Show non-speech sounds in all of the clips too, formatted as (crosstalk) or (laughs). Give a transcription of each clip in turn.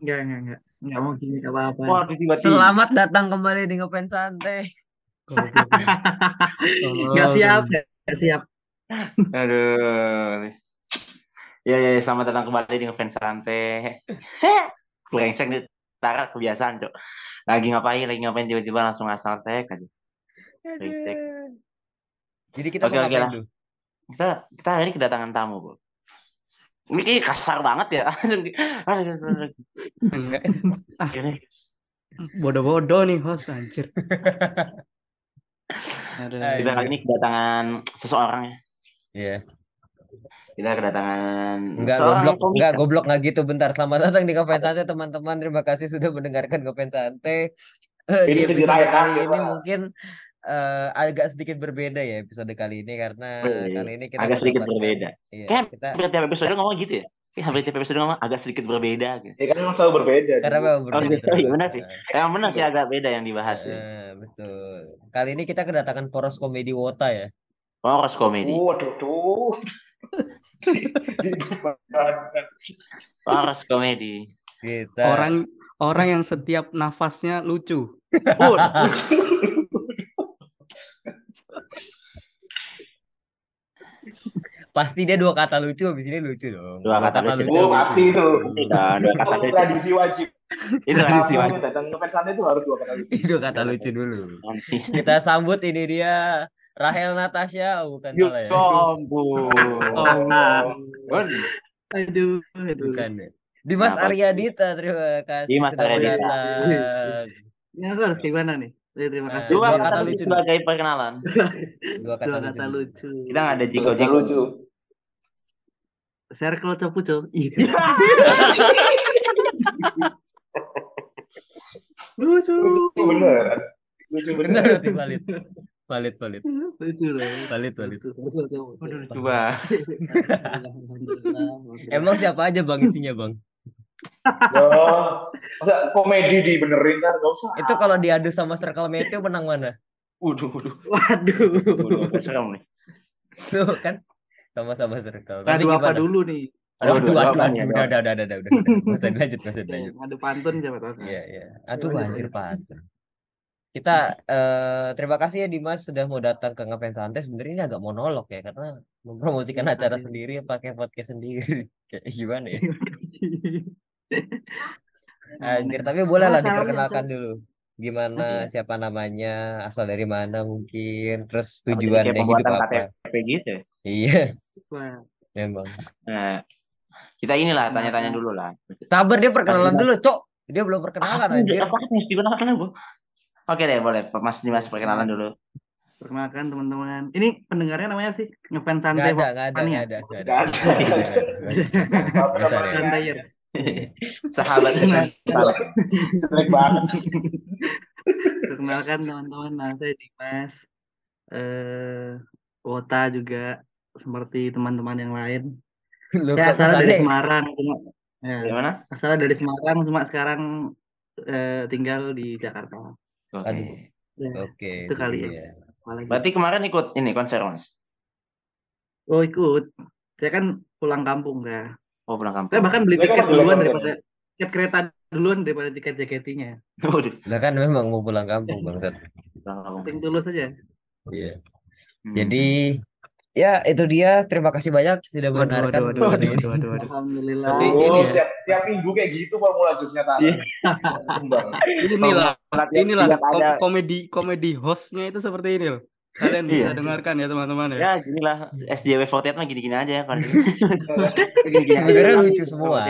Enggak, enggak, enggak. Enggak mau gini apa-apa. Waduh tiba-tiba. Selamat datang kembali di ngefans santai. (laughs) Enggak siap, enggak siap. Aduh. Ya, ya, ya, selamat datang kembali di ngefans santai. (laughs) Brengsek nih. Tara kebiasaan, Cok. Lagi ngapain, lagi ngapain tiba-tiba langsung asal tag aja. Jadi kita Oke, mau ngapain dulu? Kita kita hari ini kedatangan tamu, Bu. Ini kayak kasar banget ya. Di-. Ini Bodoh-bodoh nih host anjir. Aduh. Ayo. kita kali ini kedatangan seseorang ya. Iya. Kita kedatangan Enggak seorang goblok, komika. enggak goblok enggak gitu. Bentar, selamat datang di ngefans santai teman-teman. Terima kasih sudah mendengarkan ngefans santai. Eh, di Ini episode dirayakan, kali ya, ini mungkin eh, agak sedikit berbeda ya episode kali ini karena Wih, kali ini kita agak sedikit berbeda. Iya, kita hampir tiap episode ngomong gitu ya. Kayak hampir tiap episode ngomong agak sedikit berbeda gitu. Ya kan memang selalu berbeda. karena gitu. memang Oh, berbeda. gitu. Iya, benar sih. Emang benar sih agak beda yang dibahas ya. Eh, betul. Kali ini kita kedatangan poros komedi Wota ya. Poros komedi. Waduh, tuh. (laughs) Poros komedi. Kita Orang orang yang setiap nafasnya lucu. (laughs) pasti dia dua kata lucu habis ini lucu dong. Dua kata lucu. Oh, pasti itu. Tidak, dua kata Itu lucu. tradisi wajib. Itu tradisi wajib. datang ke pesannya itu harus dua kali. dua kata lucu dulu. Nanti. Kita sambut ini dia Rahel Natasha, oh, bukan Ya salah ya. ampun. Bun. Aduh, aduh. Bukan ya. Dimas Kenapa? Arya Dita, terima kasih Dimas sudah Arya Dita. datang. Ini aku harus gimana nih? Eh, Terima Nah, kasih. Dua Dua kata kata lucu lucu. sebagai perkenalan. Dua kata, Dua lucu. kata lucu. Kita nggak ada Jika jiko-jiko. lucu. Circle cok. Iya. Lucu. Lucu bener. Lucu Benar bener. berarti valid. Valid, valid. Lucu loh. Valid, valid. Lucu. Waduh, lucu banget. Emang siapa aja bang isinya bang? Masa komedi dibenerin kan? Gak usah. Itu kalau diadu sama Circle Meteo menang mana? Waduh, waduh. Waduh. Serem nih. Tuh kan sama-sama Circle. Dua apa dulu nih? Aduh, Waduh, aduh, aduh, aduh, udah, udah, udah, udah, udah, udah. Masa dilanjut, masa dilanjut. Ada pantun siapa tahu. Iya, iya. Aduh, Lanjut, anjir lanjut. pantun. Kita eh, terima kasih ya Dimas sudah mau datang ke Ngefans Santai. Sebenarnya ini agak monolog ya karena mempromosikan acara sendiri pakai podcast sendiri. (laughs) Kayak gimana ya? (laughs) Anjir, tapi boleh lah Oh, diperkenalkan dulu. Gimana, siapa namanya, asal dari mana mungkin, terus tujuannya kayak hidup pembuatan apa. KTP gitu ya? Iya, memang. Nah, kita inilah tanya-tanya dulu lah. Sabar dia perkenalan dulu, Cok. Dia belum perkenalan Ah, anjir. Apa mesti perkenalan bu? Oke deh, boleh. Mas Dimas perkenalan dulu. Perkenalkan teman-teman. Ini pendengarnya namanya sih ngefans santai ada, nggak ada, ya? nggak ada, nggak ada. Ada, nggak ada. Nggak usah deh. Santaiers. Sahabat Jelek (laughs) jelek banget. Perkenalkan teman-teman, nama saya Dimas. Eh, Wota juga seperti teman-teman yang lain. Kok asalnya dari Semarang, cuma ya, Gimana? asalnya dari Semarang, cuma sekarang eh, tinggal di Jakarta. Oke. Aduh. Ya, Oke, itu kali ya. iya. apalagi. Berarti kemarin ikut ini konser mas? Oh ikut. Saya kan pulang kampung ya. Oh pulang kampung. Saya bahkan beli Mereka tiket duluan daripada tiket kereta duluan daripada tiket jaketinya. Waduh. Lah kan memang mau pulang kampung, Bang. Pulang kampung. Ting tulus aja. Iya. Hmm. Jadi ya itu dia. Terima kasih banyak sudah mendengarkan waduh, waduh, episode waduh, ini. waduh, waduh, waduh. Alhamdulillah. Tapi Oh, ini ya. tiap tiap minggu kayak gitu formula jokesnya Tara. Iya. Inilah, inilah kom- komedi komedi hostnya itu seperti ini loh. Kalian bisa Iya. dengarkan ya teman-teman ya. ya ginilah SJW48 mah gini-gini aja ya kalau (laughs) gini-gini aja. Sebenarnya lucu semua.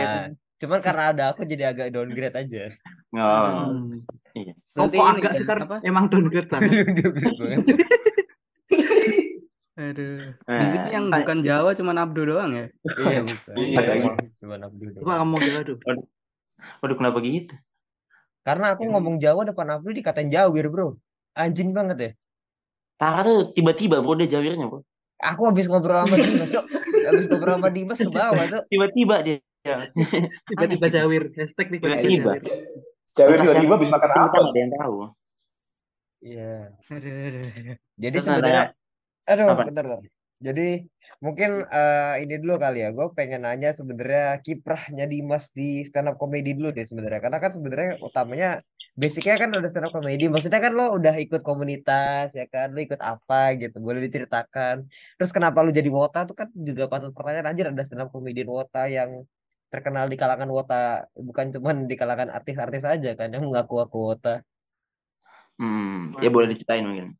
Cuman karena ada aku jadi agak downgrade aja. Oh, Hmm. iya. Oh, Nanti kok ini agak kan, sih apa? Emang downgrade banget. Downgrade (laughs) banget. Aduh. Nah, Di sini yang bukan Jawa cuma Abdu doang ya. Iya, bukan. Iya, emang. Cuman Abdul doang. Coba kamu jawab tuh. Waduh kenapa gitu? Karena aku ngomong Jawa depan Abdul dikatain Jawir, Bro. Anjing banget ya. Tara tuh tiba-tiba bro dia jawirnya bro. Aku habis ngobrol sama Dimas, Cok. Habis ngobrol sama Dimas ke bawah, Cok. Tiba-tiba dia. Tiba-tiba jawir. Hashtag tiba-tiba Tiba-tiba. jawir. Tiba-tiba habis makan apa? ada yang tahu. Iya. Jadi Terus sebenarnya aduh, Apa? bentar, bentar. Jadi Mungkin eh, ini dulu kali ya. Gue pengen nanya sebenarnya kiprahnya Dimas di stand up comedy dulu deh sebenarnya. Karena kan sebenarnya utamanya basicnya kan udah stand up comedy. Maksudnya kan lo udah ikut komunitas ya kan. Lo ikut apa gitu. Boleh diceritakan. Terus kenapa lo jadi wota tuh kan juga patut pertanyaan. Anjir ada stand up comedian wota yang terkenal di kalangan wota. Bukan cuman di kalangan artis-artis aja kan yang mengaku-ngaku wota. Hmm, ya boleh diceritain mungkin.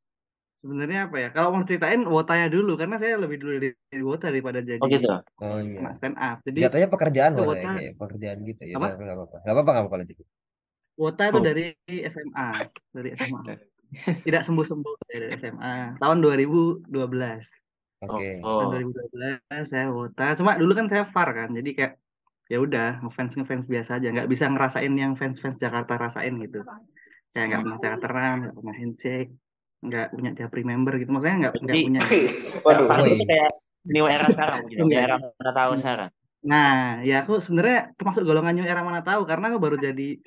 Sebenarnya apa ya? Kalau mau ceritain wotanya dulu karena saya lebih dulu dari dari wota daripada jadi Oh gitu. Oh iya. stand up. Jadi Jatuhnya pekerjaan wota ya, pekerjaan gitu ya. apa? Nggak apa-apa nggak apa-apa lanjut. Wota itu Oh. dari SMA, dari SMA. Tidak sembuh-sembuh dari SMA. Tahun 2012. Oke. Oh, Tahun oh. 2012 saya wota. Cuma dulu kan saya far kan. Jadi kayak ya udah ngefans ngefans biasa aja. Nggak bisa ngerasain yang fans-fans Jakarta rasain gitu. Kayak nggak pernah teateran, nggak pernah handshake, nggak punya japri member gitu. Maksudnya nggak nggak punya. (laughs) Waduh. Itu kayak new era sekarang gitu. New Enggak. era mana tahu sekarang. Nah, ya aku sebenarnya termasuk golongan new era mana tahu karena aku baru jadi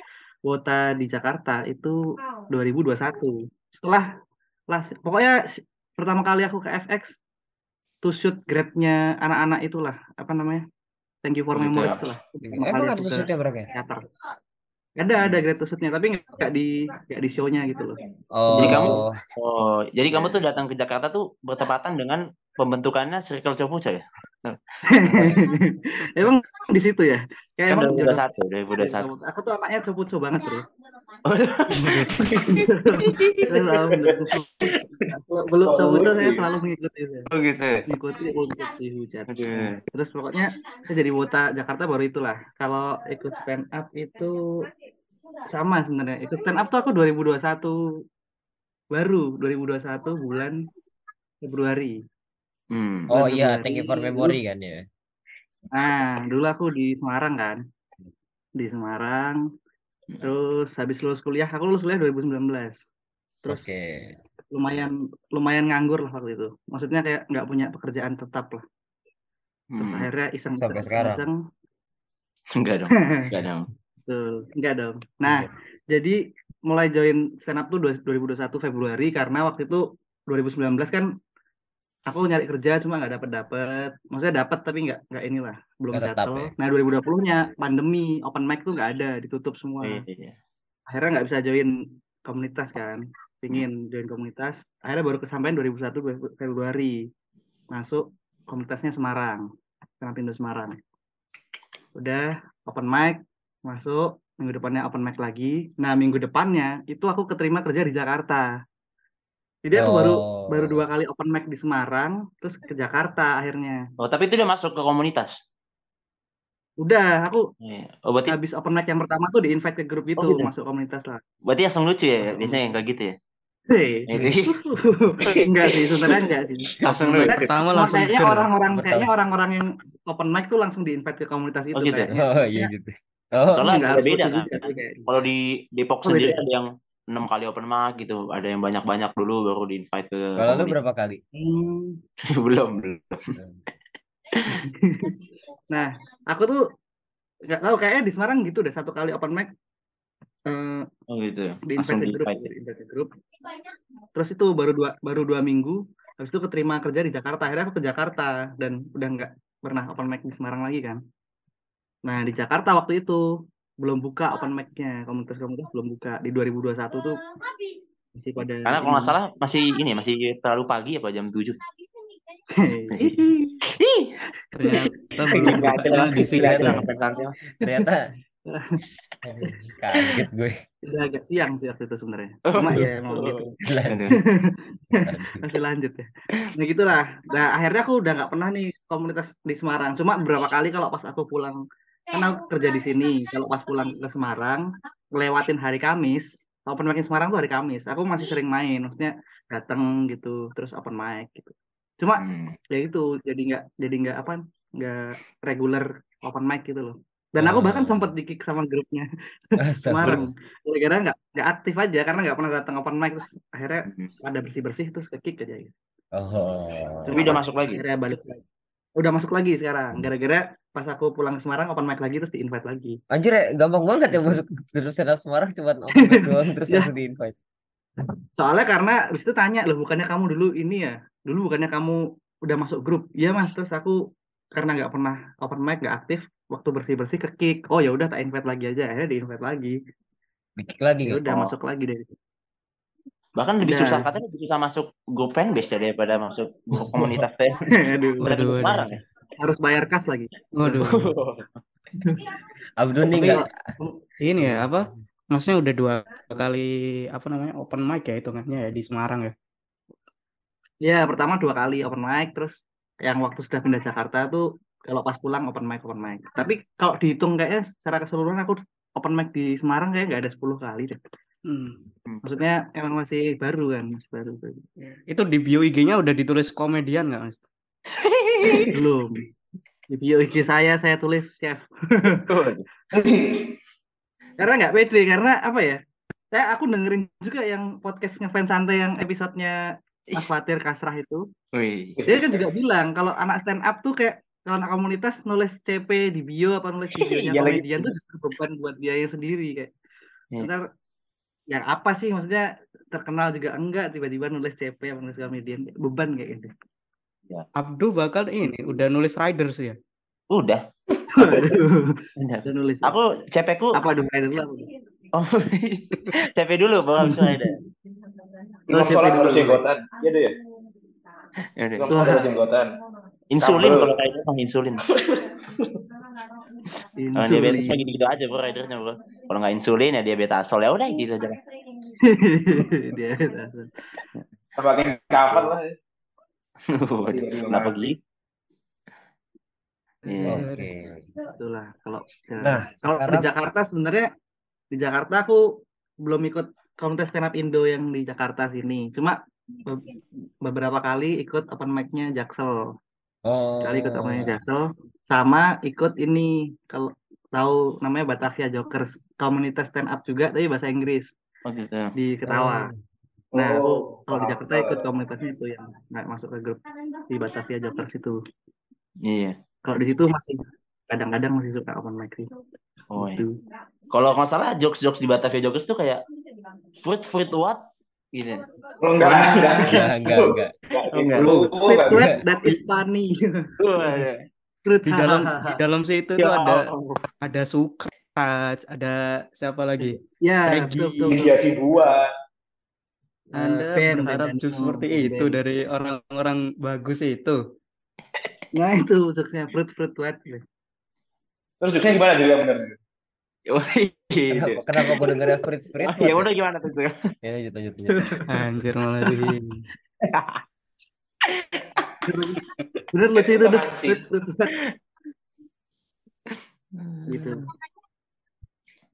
wota di Jakarta itu 2021. Setelah lah pokoknya pertama kali aku ke FX to shoot grade-nya anak-anak itulah apa namanya? Thank you for Oh memories itulah. Emang ada ke shootnya berapa ya? teater. Ada ada grade to shoot-nya tapi nggak di nggak di show-nya gitu loh. Jadi kamu Oh, oh, jadi kamu tuh datang ke Jakarta tuh bertepatan dengan pembentukannya Circle Copuca ya? (laughs) Emang di situ ya? Kayak emang jodoh 2021, 2021. Aku tuh anaknya cupu-cupu banget bro. Belum coba itu saya selalu mengikuti. Oh gitu. mengikuti mengikuti Aduh. terus pokoknya saya jadi wota Jakarta baru itulah kalau ikut stand up itu sama sebenarnya ikut stand up tuh aku 2021 baru 2021 bulan Februari Hmm. oh iya, Februari thank you for memory kan ya. nah dulu aku di Semarang kan di Semarang terus habis lulus kuliah aku lulus kuliah 2019 terus Oke. lumayan lumayan nganggur lah waktu itu maksudnya kayak nggak punya pekerjaan tetap lah terus Hmm. akhirnya iseng iseng Sampai iseng, sekarang. iseng Enggak dong. Enggak dong. (laughs) Tuh, enggak dong. Nah, Iya. jadi mulai join stand up tuh 2021 Februari karena waktu itu 2019 kan aku nyari kerja cuma nggak dapet dapet. Maksudnya dapet tapi nggak nggak inilah belum tetap settle. ya. Nah 2020-nya pandemi open mic tuh nggak ada ditutup semua. Iya. Akhirnya nggak bisa join komunitas kan. Pingin join komunitas. Akhirnya baru kesampaian 2021 Februari masuk komunitasnya Semarang. Pindo Semarang. Udah open mic masuk minggu depannya open mic lagi. Nah minggu depannya itu aku keterima kerja di Jakarta. Jadi aku baru baru Oh. dua kali open mic di Semarang, terus ke Jakarta akhirnya. Oh, tapi itu udah masuk ke komunitas. Udah, aku Iya. Oh, berarti habis open mic yang pertama tuh di invite ke grup itu gitu? masuk komunitas lah. berarti langsung lucu ya Masuk biasanya yang kayak gitu ya. Hei, Itu (laughs) enggak sih, sebenarnya enggak sih. (laughs) langsung Sebenarnya lucu. Pertama langsung kayaknya orang-orang kayaknya orang-orang yang open mic tuh langsung di invite ke komunitas itu Oh gitu ya. kayaknya. Oh iya gitu. Oh, Soalnya Nggak harus lucu kan. Kalau di Depok Oh, sendiri beda. ada yang enam kali open mic gitu, ada yang banyak-banyak dulu baru di invite ke kalau lu berapa kali? Hmm. (laughs) belum, belum. (laughs) Nah, aku tuh nggak tahu kayaknya di Semarang gitu deh satu kali open mic eh, Oh gitu ya. di invite grup, ya. di grup. Terus itu baru dua baru dua minggu, habis itu keterima kerja di Jakarta. Akhirnya aku ke Jakarta dan udah nggak pernah open mic di Semarang lagi kan. Nah di Jakarta waktu itu belum buka open mic-nya, komunitas-komunitas belum buka di 2021 tuh masih pada Karena kalau nggak salah masih ini ya, masih terlalu pagi apa jam 7. Ternyata belum ada lah, di sini. Ternyata. kaget gue. udah agak siang sih waktu itu sebenarnya. Oh, Cuma ya emang gitu. Aduh. (laughs) Masih lanjut ya. Nah gitulah. Nah akhirnya aku udah nggak pernah nih komunitas di Semarang. Cuma beberapa kali kalau pas aku pulang, kan aku kerja di sini. Kalau pas pulang ke Semarang, ngelewatin hari Kamis, open mic Semarang tuh hari Kamis. Aku masih sering main, maksudnya datang gitu, terus open mic gitu. Cuma Hmm. ya itu jadi nggak jadi nggak apa nggak regular open mic gitu loh. Dan aku bahkan Oh. sempat di kick sama grupnya. (laughs) Semarang. Gara-gara nggak nggak aktif aja karena nggak pernah datang open mic terus akhirnya Hmm. ada bersih-bersih terus ke kick aja gitu. Oh. Tapi udah masuk lagi. Akhirnya balik lagi. Udah masuk lagi sekarang. Gara-gara pas aku pulang ke Semarang open mic lagi terus di invite lagi. Anjir ya, gampang banget ya masuk terus up Semarang cuma open mic (laughs) doang terus Ya. di invite. Soalnya karena habis itu tanya loh bukannya kamu dulu ini ya. Dulu bukannya kamu udah masuk grup iya mas terus aku karena nggak pernah open mic nggak aktif waktu bersih bersih ke kick oh ya udah tak invite lagi aja akhirnya di invite lagi Bikin lagi ya nggak? udah Oh. masuk lagi dari. Bahkan lebih Udah. susah katanya lebih susah masuk grup fanbase ya daripada masuk grup (laughs) komunitas (laughs) fan. Aduh, Semarang waduh. ya. harus bayar kas lagi Waduh. (laughs) Abdul nih Tapi nggak ini ya apa? Maksudnya udah dua kali apa namanya open mic ya hitungannya ya di Semarang ya. ya pertama dua kali open mic terus yang waktu sudah pindah Jakarta tuh kalau pas pulang open mic open mic tapi kalau dihitung kayaknya secara keseluruhan aku open mic di Semarang kayak nggak ada 10 kali deh Hmm. maksudnya emang masih baru kan masih baru Itu di bio IG-nya udah ditulis komedian nggak mas? (laughs) belum. Di bio IG saya saya tulis chef. (laughs) (laughs) Karena nggak pede karena apa ya? Saya aku dengerin juga yang podcast ngefans santai yang episodenya Mas Fatir Kasrah itu. Wih. dia kan juga bilang kalau anak stand up tuh kayak kalau anak komunitas nulis CP di bio apa nulis di bio-nya Iya komedian tuh justru beban buat dia yang sendiri kayak. Iya. ntar yang apa sih maksudnya terkenal juga enggak tiba-tiba nulis CP apa nulis komedian beban kayak gitu Abdul bahkan ini udah nulis riders ya. Udah. Udah. udah nulis Aku CP ku apa dong rider lah oh, (laughs) CP dulu baru habis itu ada. Terus Nggak sholat siapa harus dulu? jenggotan. Iya deh. Ya udah. Insulin kalau kayak gitu mah (laughs) insulin. Oh, diabetes mah gitu-gitu aja bro ridernya bro. Kalau nggak insulin ya diabetasol ya udah gitu aja. (laughs) dia Tempatin kapan lah. (laughs) Kenapa gitu? Iya. Oke. itulah kalau Nah, kalau di sekarang Jakarta sebenarnya di Jakarta aku belum ikut kontes stand up Indo yang di Jakarta sini cuma be- beberapa kali ikut open mic-nya Jaksel oh kali ikut mic Jaksel sama ikut ini kalau tahu namanya Batavia Jokers komunitas stand up juga tapi bahasa Inggris Oh gitu. di Ketawa nah aku Oh, kalau di Jakarta ikut komunitasnya itu yang nggak masuk ke grup di Batavia Jokers itu Iya. kalau di situ masih kadang-kadang masih suka open mic sih Oh iya. Gitu. Kalau nggak salah jokes-jokes di Batavia Jokers tuh kayak fruit fruit what? Gitu. Oh, enggak, enggak. enggak enggak enggak Oh, enggak. Lu, Fruit enggak. flat that is funny. Waduh. Fruit Di dalam di dalam situ tuh Ya ada Allah. ada Sukraj, ada siapa lagi? ya betul. Media Sibuan. Anda Eh, Ben, berharap Ben jokes Daniel, seperti Ben itu Ben. dari orang-orang bagus itu. Nah itu jokesnya fruit fruit what. Terus justru gimana jadi yang benar? Gitu. Kenapa kenapa gue dengernya Fritz Fritz Oh, ya udah gimana tuh? Ya lanjut lanjut lanjut. Anjir malah di Bener lucu itu. Gitu.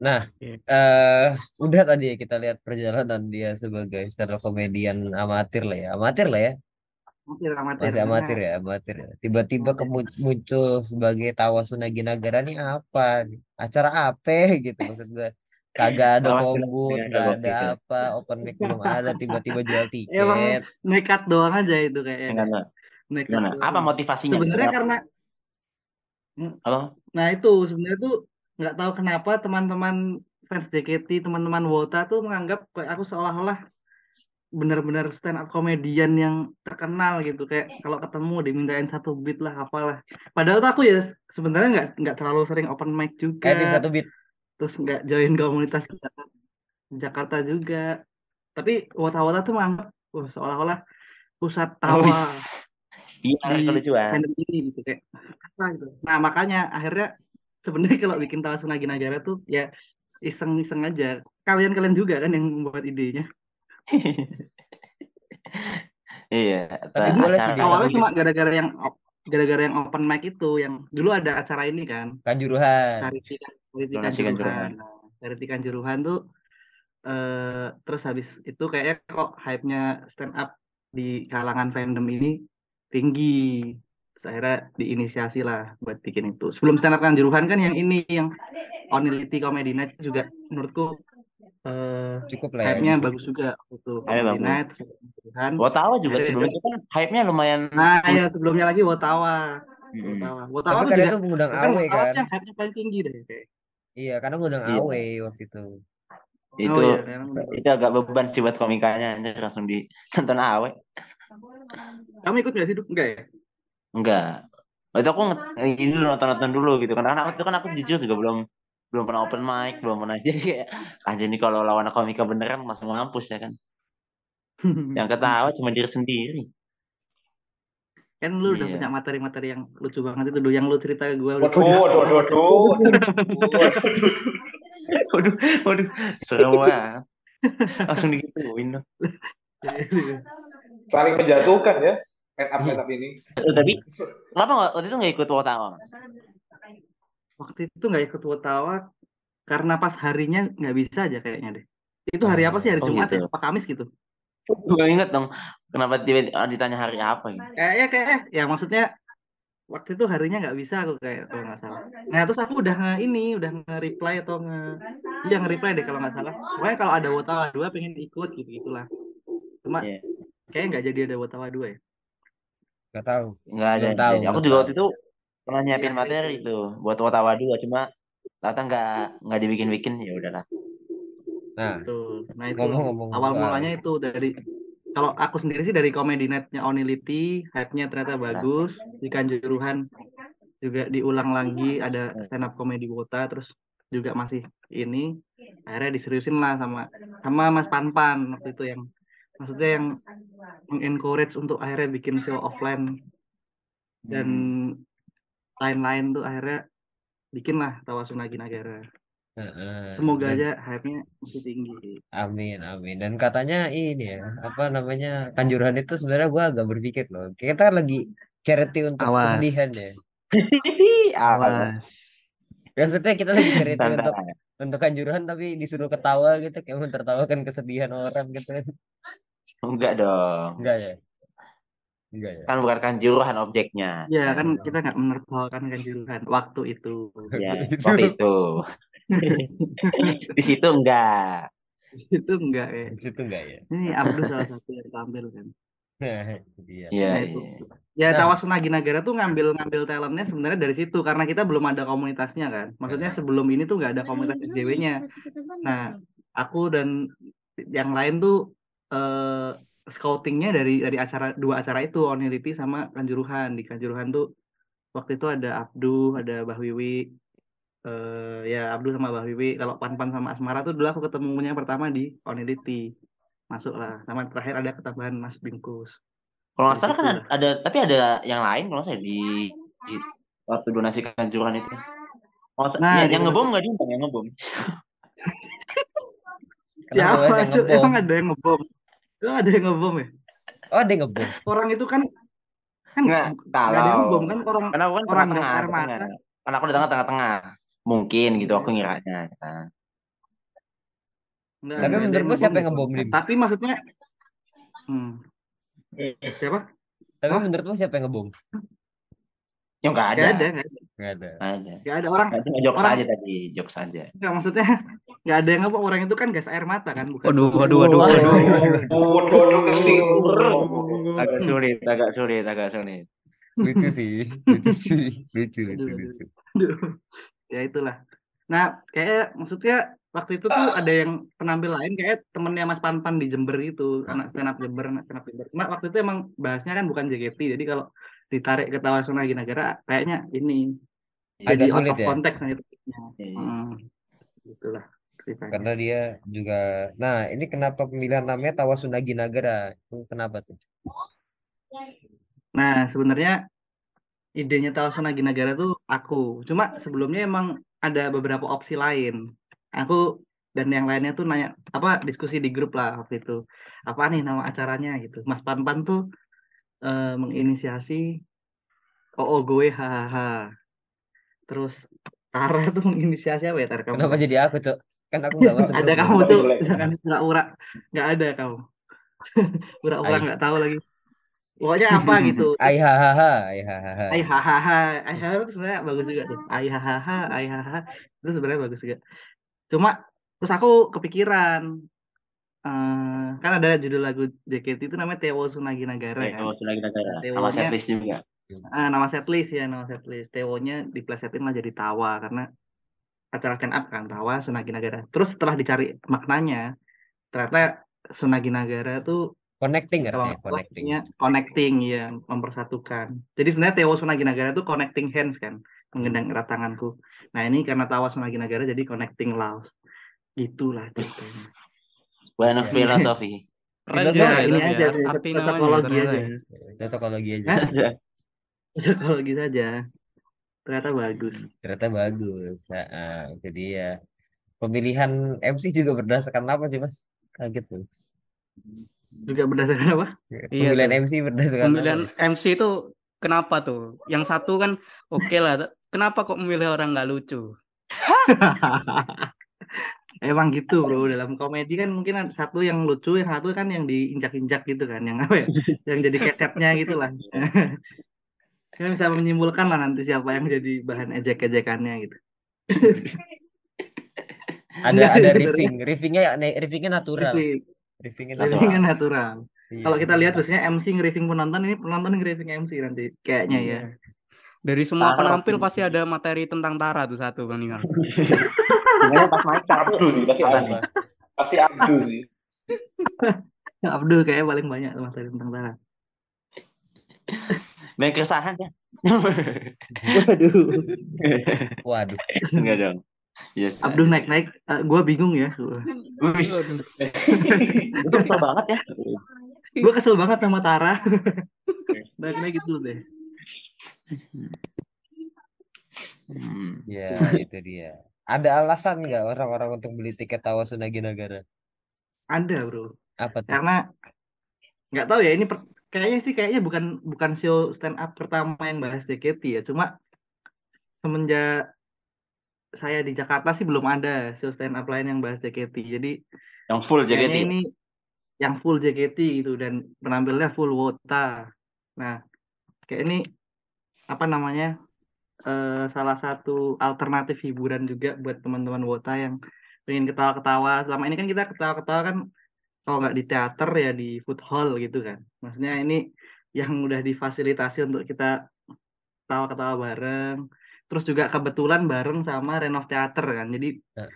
Nah, eh udah tadi ya kita lihat perjalanan dia sebagai stand up comedian amatir lah ya, amatir lah ya, Amatir amatir. masih amatir ya, amatir ya. Tiba-tiba muncul sebagai Tawasunagi Nagara nih apa? Acara apa (laughs) gitu maksud gue? Kagak ada kombut, nggak ada apa, open mic belum ada, tiba-tiba jual Emang tiket. nekat doang aja itu kayaknya. Nekat Gimana? Apa motivasinya? Sebenarnya karena Apa? Nah itu sebenarnya tuh nggak tahu kenapa teman-teman fans JKT, teman-teman Wota tuh menganggap kayak aku seolah-olah benar-benar stand up komedian yang terkenal gitu kayak kalau ketemu dimintain satu beat lah apalah. Padahal tuh aku ya sebenarnya nggak nggak terlalu sering open mic juga, Kayak tim satu beat. terus nggak join komunitas di Jakarta, juga. Tapi Wota-Wota tuh menganggap wah, seolah-olah pusat Oh, tawa kelucuan. fandom ini gitu kayak apa gitu. Nah makanya akhirnya sebenarnya kalau bikin tawa Sunagi Nagara tuh ya iseng-iseng aja. Kalian-kalian juga kan yang membuat idenya. (laughs) Iya. Tapi boleh sih Awalnya cuma gara-gara yang gara-gara yang open mic itu yang dulu ada acara ini kan, Kanjuruhan. Charity Charity Donasi Kanjuruhan. Kanjuruhan. Nah, Charity Kanjuruhan tuh eh terus habis itu kayaknya kok hype-nya stand up di kalangan fandom ini tinggi. Terus akhirnya diinisiasi lah buat bikin itu. Sebelum stand up Kanjuruhan kan yang ini yang Onility Comedy Night juga menurutku eh Cukup lah ya. hype-nya bagus juga Hype-nya Comedy bagus. Night terus. Wotawa juga Akhirnya sebelum itu- itu kan hype-nya lumayan. Nah, ya sebelumnya lagi Wotawa. Mm-mm. Wotawa. Wotawa Tapi tuh kadang itu mengundang kan Awe kan. tuh yang hype-nya paling tinggi deh kayak. Iya, karena ngundang Iya. Awe waktu itu. Itu Oh iya, betul. itu agak beban sih buat komikanya anjir langsung ditonton (laughs) awe. Kamu ikut gak sih, Duk? Enggak ya? Enggak. Waktu itu aku ini dulu nonton-nonton dulu gitu kan. Karena waktu itu kan aku jujur juga belum belum pernah open mic, belum pernah (laughs) jadi kayak anjir nih kalau lawan komika beneran masuk ngampus ya kan. (laughs) Yang ketawa cuma diri sendiri. kan lu udah Iya. punya materi-materi yang lucu banget itu dulu yang lu cerita ke gue Waduh, waduh, waduh, waduh. Waduh, waduh, serem banget. Langsung digituin. dong. (laughs) Saling menjatuhkan ya. Stand up stand up ini. Eh, Tapi kenapa nggak waktu itu nggak ikut Wotawa mas? Waktu itu nggak ikut Wotawa karena pas harinya nggak bisa aja kayaknya deh itu hari apa sih hari Oh, Jumat gitu. ya apa Kamis gitu Gue inget dong. Kenapa tiba ditanya hari apa gitu? kayaknya kayak ya maksudnya waktu itu harinya nggak bisa aku kayak kalau nggak salah nah terus aku udah nge ini udah nge-reply atau nge iya nge-reply deh kalau nggak salah pokoknya kalau ada Wotawa dua pengen ikut gitu gitulah cuma Iya. kayaknya nggak jadi ada Wotawa dua ya Nggak tahu. Nggak ada. Tahu, jadi. Aku juga waktu itu pernah nyiapin materi itu buat Wotawa dua, cuma ternyata nggak nggak dibikin-bikin ya udahlah. Nah, Betul. Nah itu awal soal- mulanya itu dari kalau aku sendiri sih dari komedi netnya Onility, hype-nya ternyata bagus. Di Kanjuruhan juga diulang lagi ada stand up comedy Wota terus juga masih ini akhirnya diseriusin lah sama sama Mas Panpan waktu itu yang maksudnya yang mengencourage untuk akhirnya bikin show offline dan lain-lain tuh akhirnya bikin lah Tawasunagi Nagara. heeh. Semoga Dan- aja hype-nya masih tinggi. Amin, amin. Dan katanya ini ya, apa namanya, Kanjuruhan itu sebenarnya gua agak berpikir loh. Kita lagi charity untuk Awas. kesedihan ya. (laughs) Awas. Maksudnya kita lagi charity Santai. untuk untuk Kanjuruhan tapi disuruh ketawa gitu, kayak mentertawakan kesedihan orang gitu kan. Enggak dong. Enggak ya? Enggak ya? Kan bukan kanjuruhan objeknya. Ya kan kita nggak menertawakan Kanjuruhan waktu itu. Ya, (laughs) Itu. waktu itu. Di situ enggak. itu enggak ya. Di situ enggak ya? Ini Abdul salah satu yang tampil kan. Nah, itu dia. Iya, Nah, itu. iya. Ya Nah. Tawasunagi Nagara tuh ngambil ngambil talentnya sebenarnya dari situ karena kita belum ada komunitasnya kan. Maksudnya sebelum ini tuh nggak ada komunitas SJW-nya. Nah, aku dan yang lain tuh eh, scoutingnya dari dari acara dua acara itu Oniriti sama Kanjuruhan. Di Kanjuruhan tuh waktu itu ada Abdu ada Bah Wiwi eh ya Abdu sama Bah Wiwi kalau Pan Pan sama Asmara tuh dulu aku ketemunya pertama di Oniriti masuk lah. Sama terakhir ada ketambahan Mas Bingkus. Kalau nggak salah kan situ ada, ada- tapi ada yang lain kalau salah di, di waktu donasi kanjuruhan itu. Kalau Nah, ya, yang ngebom nggak diundang yang ngebom. (laughs) Siapa emang ada yang ngebom Emang ada yang ngebom ya Oh, ada yang ngebom. orang itu kan kan Nggak, nggak ada yang ngebom kalau kan orang karena aku kan orang tengah. mata. Karena aku datang tengah-tengah. Mungkin gitu aku ngiranya. Nah, Nggak, Tapi menurutmu siapa yang ngebom? Tapi maksudnya hmm. Siapa? Tapi Hah? menurutmu siapa yang ngebom? Ya nggak ada. Nggak ada, nggak ada. Nggak ada. Ada. Ada orang. Nah, Cuma jokes Orang- aja tadi, jokes aja. Nggak maksudnya nggak ada yang ngebom. Orang itu kan gas air mata kan, bukan. Waduh, waduh, waduh, waduh. Waduh, waduh, kesinggur. Agak sulit, agak sulit, agak sulit. Lucu sih. Lucu sih. Lucu, lucu, lucu. Ya itulah. Nah, kayak maksudnya waktu itu tuh ada yang penampil lain kayak temennya Mas Panpan di Jember itu, anak stand up Jember, anak stand up Jember. Cuma waktu itu emang bahasnya kan bukan JKT. Jadi kalau ditarik ke Tawasunagi Nagara kayaknya ini Agak jadi out sulit of ya? konteks itu. Iya. Hmm. Itulah ceritanya. Karena dia juga Nah, ini kenapa pemilihan namanya Tawasunagi Nagara? Itu Kenapa tuh? Nah, sebenarnya idenya Tawasunagi Nagara tuh aku. Cuma sebelumnya emang ada beberapa opsi lain. Aku dan yang lainnya tuh nanya apa diskusi di grup lah waktu itu. Apa nih nama acaranya gitu. Mas Panpan tuh eh, menginisiasi OO gue hahaha. Terus Tara (laughs) tuh menginisiasi apa ya Tara kamu? Kenapa jadi aku, Cok? Kan aku nggak (laughs) masuk Ada kamu tuh, jangan pura-pura nggak ada kamu. (laughs) Pura-pura Ai. nggak tahu lagi. Pokoknya apa gitu. Ai hahaha, ai hahaha. Ai hahaha, ai hahaha itu sebenarnya bagus juga tuh. Ai hahaha, ai hahaha itu sebenarnya bagus juga. Cuma terus aku kepikiran eh, kan ada judul lagu JKT itu namanya Tewo Sunagi Nagara Oke, kan. kalau lagi negara. Nah, Sama Tewonya- setlist juga. Ah, nama setlist ya, nama setlist. Tewonya diplesetin lah jadi Tawa karena acara stand up kan Tawa Sunagi Nagara. Terus setelah dicari maknanya, ternyata Sunagi Nagara tuh Connecting Kalau nggak salah connecting. connecting ya, mempersatukan. Jadi sebenarnya Tewo Sunaginagara itu connecting hands kan, menggendang erat tanganku. Nah ini karena Tawa Sunaginagara jadi connecting love. Gitulah ceritanya. Buena Iya. filosofi. (laughs) Keren juga ya ini tapi aja ya. sih, Arti namanya aja. ya. Cocokologi aja. Hah? (laughs) Psikologi saja. Ternyata bagus. Ternyata bagus. Heeh, itu dia. Pemilihan MC juga berdasarkan apa sih Mas? Kaget tuh. Juga berdasarkan apa? Iya Pemilihan tuh. MC berdasarkan Pemilihan apa? MC itu kenapa tuh? Yang satu kan oke lah. Kenapa kok memilih orang nggak lucu? (laughs) Emang gitu bro, dalam komedi kan mungkin satu yang lucu, yang satu kan yang diinjak-injak gitu kan, yang apa ya, (laughs) yang jadi kesetnya gitu lah. (laughs) Kan bisa menyimpulkan lah nanti siapa yang jadi bahan ejek-ejekannya gitu. (laughs) Ada ada sebenarnya. riffing, riffingnya riffingnya natural. Jadi, Riffingnya Riffingnya natural. natural. Iya. Kalau kita lihat biasanya MC nge-riffing penonton, ini penonton nge-riffing MC nanti kayaknya ya. Dari semua Tara penampil waktu- pasti ada materi tentang Tara tuh satu Bang Nimal. Sebenarnya pas mic up Abdu sih, pasti Apa Abdu. nih? Pasti Abdu sih. (laughs) Abdul kayaknya paling banyak materi tentang Tara. Banyak keresahan ya. Waduh. (laughs) Waduh. Enggak dong. Yes. Abdul naik-naik, eh, gua bingung ya. Itu (laughs) kesel banget ya. Gue kesel banget sama Tara. Naik-naik gitu deh. Hmm. Ya, itu dia. Ada alasan nggak orang-orang untuk beli tiket Tawa Sunaginagara? Ada bro. Apa tuh? Karena nggak tahu ya ini per- kayaknya sih kayaknya bukan bukan show stand up pertama yang bahas JKT ya. Cuma semenjak saya di Jakarta sih belum ada show stand up lain yang bahas JKT. Jadi Yang full JKT. ini yang full JKT gitu dan penampilnya full wota. Nah, kayak ini apa namanya eh, salah satu alternatif hiburan juga buat teman-teman wota yang pengen ketawa-ketawa. Selama ini kan kita ketawa-ketawa kan kalau nggak di teater ya di food hall gitu kan. Maksudnya ini yang udah difasilitasi untuk kita ketawa-ketawa bareng. Terus juga kebetulan bareng sama Renov Theater kan. Jadi Nah.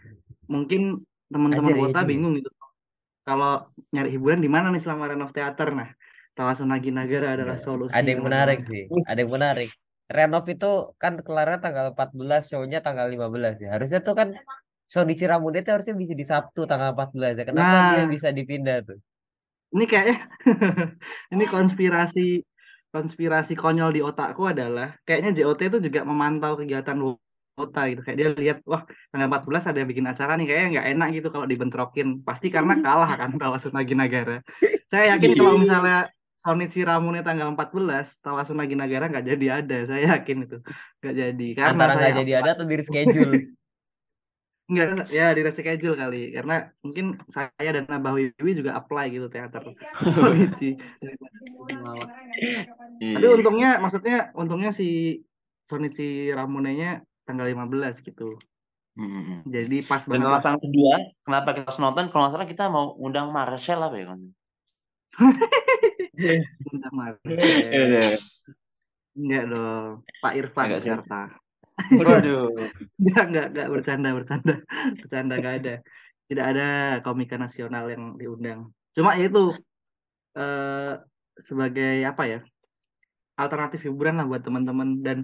mungkin teman-teman Aja, wota aja. bingung gitu. Kalau nyari hiburan di mana nih selama Renov Theater? Nah, Tawasunagi Nagara adalah solusi. Ada yang menarik sih. Ada yang menarik. Renov itu kan kelarnya tanggal 14, show-nya tanggal 15 ya. Harusnya tuh kan show di Ciramude itu harusnya bisa di Sabtu tanggal 14 ya. Kenapa Nah. dia bisa dipindah tuh? Ini kayaknya (laughs) ini konspirasi konspirasi konyol di otakku adalah kayaknya JOT itu juga memantau kegiatan Wota gitu. Kayak dia lihat wah tanggal 14 ada yang bikin acara nih kayaknya nggak enak gitu kalau dibentrokin. Pasti karena kalah kan Tawasunagi Nagara. Saya yakin kalau misalnya Sonichi Ramune tanggal 14, Tawasunagi Nagara nggak jadi ada. Saya yakin itu nggak jadi. Karena Antara nggak jadi ada atau di reschedule. (laughs) Nggak, ya di reschedule kali karena mungkin saya dan Abah Wiwi juga apply gitu teater (laughs) Sonichi Iya. tapi untungnya maksudnya untungnya si Sonichi Ramune-nya tanggal 15 gitu Hmm. jadi pas Dan banget lah. alasan kedua, kenapa kita harus nonton? Kalau nggak salah kita mau undang Marshall apa ya? (laughs) Bentar. Iya. (laughs) enggak dong Pak Irfan Enggak. Jakarta Waduh. (laughs) enggak enggak enggak bercanda bercanda bercanda enggak ada tidak ada komika nasional yang diundang cuma itu eh sebagai apa ya alternatif hiburan lah buat teman-teman dan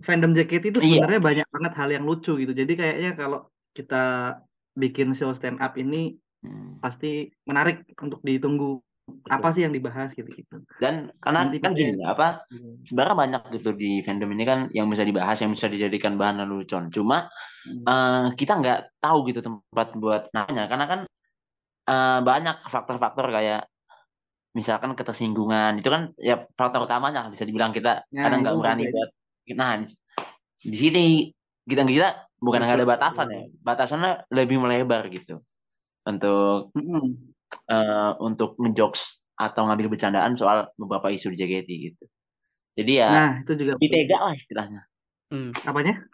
fandom JKT itu Iya. sebenarnya banyak banget hal yang lucu gitu jadi kayaknya kalau kita bikin show stand up ini Hmm. pasti menarik untuk ditunggu apa sih yang dibahas gitu gitu. Dan karena Nanti kan gini, apa sebenarnya banyak gitu di fandom ini kan yang bisa dibahas, yang bisa dijadikan bahan lelucon. Cuma eh, kita nggak tahu gitu tempat buat namanya, karena kan eh, banyak faktor-faktor kayak misalkan ketersinggungan itu kan ya faktor utamanya bisa dibilang kita Nah, kadang nggak berani buat nah di sini kita kita bukan nggak ada batasan ya batasannya lebih melebar gitu untuk Mm-mm. Eh, untuk ngejokes atau ngambil bercandaan soal beberapa isu di JKT gitu jadi ya nah itu juga lebih tega lah istilahnya Hmm. apanya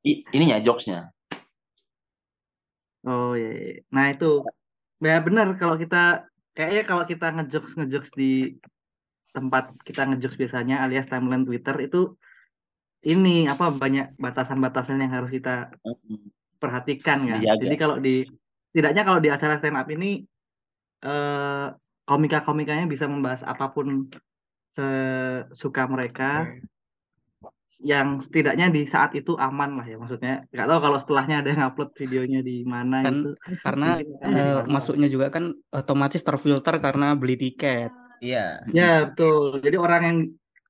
I- ininya jokesnya Oh iya, iya. Nah itu ya benar kalau kita kayaknya kalau kita ngejokes ngejokes di tempat kita ngejokes biasanya alias timeline Twitter itu ini apa banyak batasan-batasan yang harus kita perhatikan Harus kan. dijaga. Jadi kalau di setidaknya kalau di acara stand up ini eh, komika-komikanya bisa membahas apa pun sesuka mereka yang setidaknya di saat itu aman lah ya maksudnya nggak tahu kalau setelahnya ada yang upload videonya di mana Kan gitu karena masalah. masuknya juga kan otomatis terfilter karena beli tiket. Iya. ya betul jadi orang yang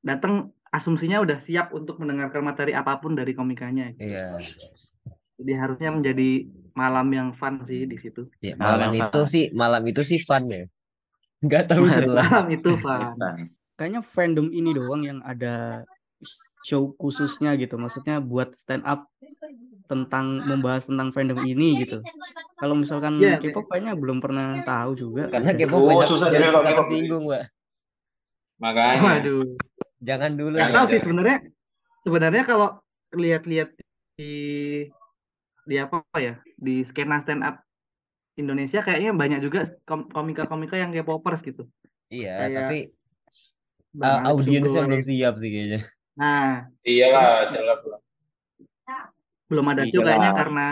datang asumsinya udah siap untuk mendengarkan materi apa pun dari komikanya Iya. jadi harusnya menjadi malam yang fun sih di situ Ya, Malam malam itu fun. sih malam itu sih fun ya. (laughs) Nggak tahu setelah. malam (laughs) itu fun Kayaknya fandom ini doang yang ada show khususnya gitu. Maksudnya buat stand up tentang membahas tentang fandom ini gitu. Kalau misalkan Iya, K-pop kayaknya belum pernah tahu juga. Karena. K-pop Oh, banyak susah K-pop. tersinggung, Mbak. Makanya. waduh Jangan dulu ya. tahu sih sebenarnya sebenarnya kalau lihat-lihat di di apa ya di skena stand up Indonesia kayaknya banyak juga kom- komika-komika yang K-popers gitu Iya, Kayak tapi uh, audiensnya belum siap sih kayaknya. nah Iyalah, jelas lah. belum ada show kayaknya karena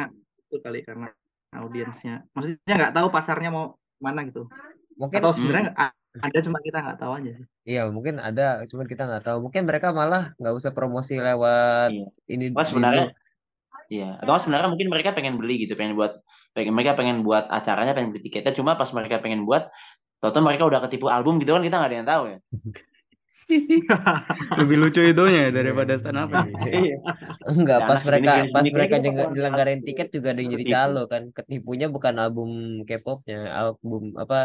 itu kali karena audiensnya maksudnya nggak tahu pasarnya mau mana gitu Mungkin atau sebenarnya a- ada cuma kita nggak tahu aja sih iya, mungkin ada, cuman kita nggak tahu. Mungkin mereka malah nggak usah promosi lewat Iya. ini Wah sebenarnya. Iya, atau nggak sebenarnya mungkin mereka pengen beli gitu, pengen buat, pengen mereka pengen buat acaranya, pengen beli tiketnya, cuma pas mereka pengen buat, tau mereka udah ketipu album gitu kan kita nggak ada yang tahu ya. (laughs) Lebih lucu itunya daripada stand up. Iya. Enggak, Nah, pas mereka gini-gini pas gini mereka nyelenggarain tiket juga ada yang jadi calo kan. Ketipunya bukan album K-popnya, album apa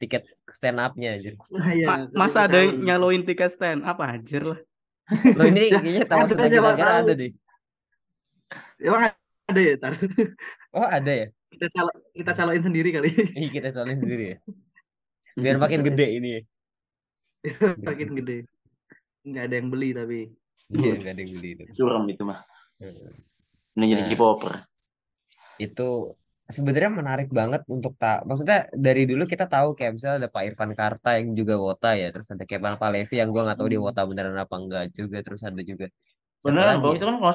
tiket stand up-nya aja. Iya, Ma- itu masa ada nyaloin tiket stand up anjir lah. Loh ini Ya, kayaknya (laughs) tahu kira-kira tahu. ada deh. Emang ada ya tar Oh ada ya? kita calo kita caloin sendiri kali Ih kita soalnya sendiri ya. (laughs) Biar makin gede ini ya. makin gede nggak ada yang beli tapi Iya nggak ada yang beli itu. Suram itu mah. Ini jadi Nah. K-popper. Itu sebenarnya menarik banget untuk tak. Maksudnya dari dulu kita tahu kayak misalnya ada Pak Irfan Karta yang juga wota ya. Terus ada Kemal Palevi yang gua nggak tahu dia wota beneran apa enggak juga. Terus ada juga. Beneran, bro. ya? Itu kan kalau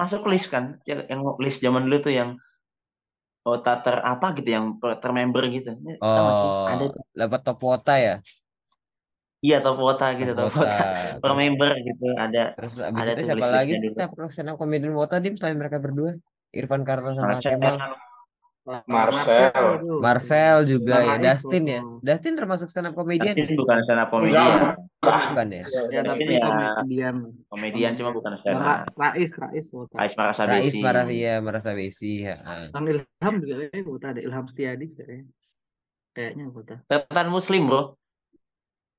masuk list kan, yang, yang list zaman dulu tuh yang kota ter apa gitu, yang per- termember gitu. Ya, sih? Ada Oh, tuh. dapat top wota ya? Iya, top wota gitu, Top top wota. Per member gitu, ada terus abis ada itu siapa lagi sih stand up comedian wota dim selain mereka berdua? Irfan Karta sama Kemal. Marcel. Marcel juga Bang ya. Rais Dustin ya. Dustin termasuk stand up comedian Dustin bukan stand up komedian. bukan ya? ya tapi ya komedian komedian cuma bukan stand up. Rais Rais Wota Ais Marasa Rais Besi. Marah iya merasa besi ya. Bang Ilham juga kayaknya Wota ada Ilham Setiadi kayaknya kayaknya Wota Tetan Muslim, bro.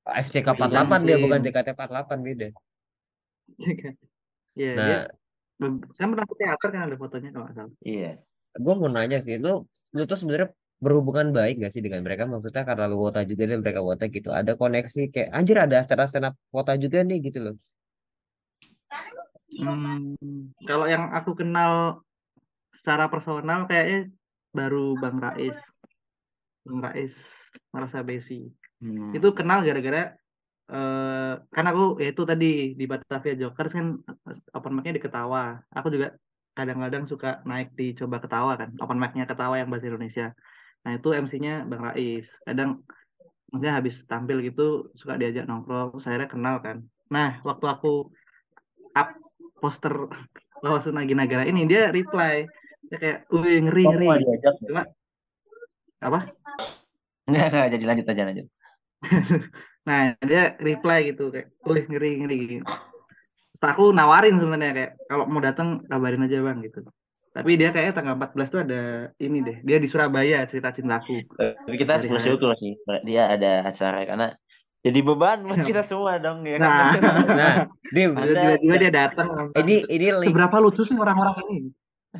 FCK Iya, 48 dia bukan JKT 48 beda. Iya Nah, dia saya pernah ke teater kan ada fotonya kalau nggak salah Iya. Gue mau nanya sih, lu lu tuh sebenarnya berhubungan baik gak sih dengan mereka? Maksudnya karena lu wota juga dan mereka wota gitu. Ada koneksi kayak anjir ada acara stand up wota juga nih gitu loh. Hmm, kalau yang aku kenal secara personal kayaknya baru Bang Rais. Bang Rais Marasa Besi. Hmm. Itu kenal gara-gara eh kan aku ya itu tadi di Batavia Jokers kan open mic-nya di Ketawa. Aku juga kadang-kadang suka naik di Coba Ketawa kan. Open mic-nya Ketawa yang bahasa Indonesia. Nah, itu MC-nya Bang Rais. Kadang maksudnya habis tampil gitu suka diajak nongkrong, saya kenal kan. Nah, waktu aku up poster (laughs) Lawasuna Nagi Nagara ini dia reply dia kayak wih ngeri ngeri diajak. cuma apa Enggak, enggak, jadi lanjut aja lanjut. (laughs) nah dia reply gitu kayak wih ngeri ngeri Terus aku nawarin sebenarnya kayak kalau mau datang kabarin aja bang gitu tapi dia kayaknya tanggal 14 tuh ada ini deh dia di Surabaya cerita cintaku Tapi kita harus bersyukur sih. Dia ada acara karena jadi beban buat kita semua dong ya kan. (laughs) nah Nah, Dim, tiba-tiba dia datang ini ini link seberapa lucu sih orang-orang ini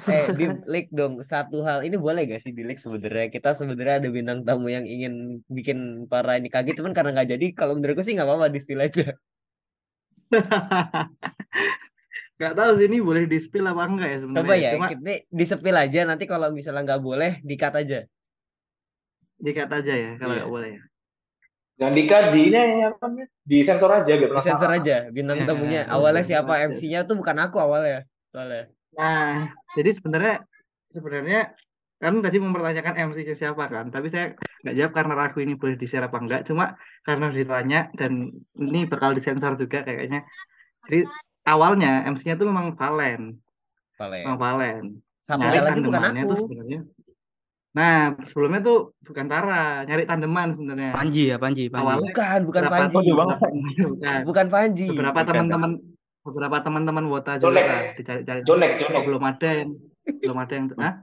eh Dim, link dong satu hal. Ini boleh gak sih di link sebenarnya? Kita sebenarnya ada bintang tamu yang ingin bikin para ini kaget, cuman karena nggak jadi, kalau menurutku sih nggak apa-apa di spill aja. (laughs) Gak tahu sih ini boleh di spill apa enggak ya sebenarnya. Coba ya, Cuma kita di spill aja. Nanti kalau misalnya nggak boleh, di-cut aja. dikat aja ya kalau Iya. nggak boleh ya. Jangan dikat di ini ya apa namanya? Di sensor aja biar Di sensor aja bintang Ya, tamunya. oh, Awalnya siapa. MC-nya tuh bukan aku awalnya. Soalnya. Nah, jadi sebenarnya sebenarnya kan tadi mempertanyakan MC-nya siapa kan, tapi saya nggak jawab karena ragu ini boleh di-share apa enggak, cuma karena ditanya dan ini bakal disensor juga kayaknya. Jadi awalnya MC-nya tuh memang Valen, Valen. memang Valen. Satunya Nyari lagi bukan aku. tuh sebenarnya. Nah, sebelumnya tuh bukan Tara, nyari tandeman sebenarnya. Panji ya Panji Panji Awalnya Bukan, bukan Panji. Bukan. Bukan Panji. Beberapa Bukan, teman-teman beberapa teman-teman Wota juga dicari-cari. Belum ada yang belum ada yang Hah?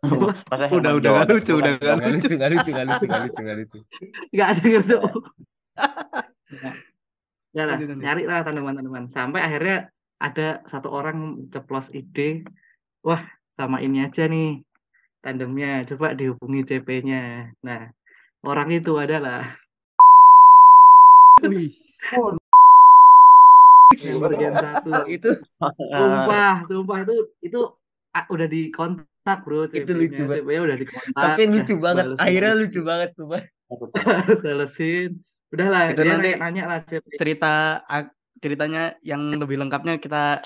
Masa udah udah Jones, lucu udah Nggak lucu nggak lucu, nggak lucu, nggak lucu, nggak lucu. nggak ada yang ngerti. (laughs) Ya lah, nyari lah tanaman-tanaman. Sampai akhirnya ada satu orang ceplos ide, wah sama ini aja nih tandemnya, coba dihubungi CP-nya. Nah, orang itu adalah Wih, yang bagian satu. Itu Sumpah, sumpah itu itu ah, udah dikontak bro Itu lucu banget. CP-nya udah dikontak. tapi lucu banget. bales- Akhirnya lucu banget tuh, Bang. balesin. Udahlah, Itu nanti nanya lah CP. cerita ceritanya yang lebih lengkapnya kita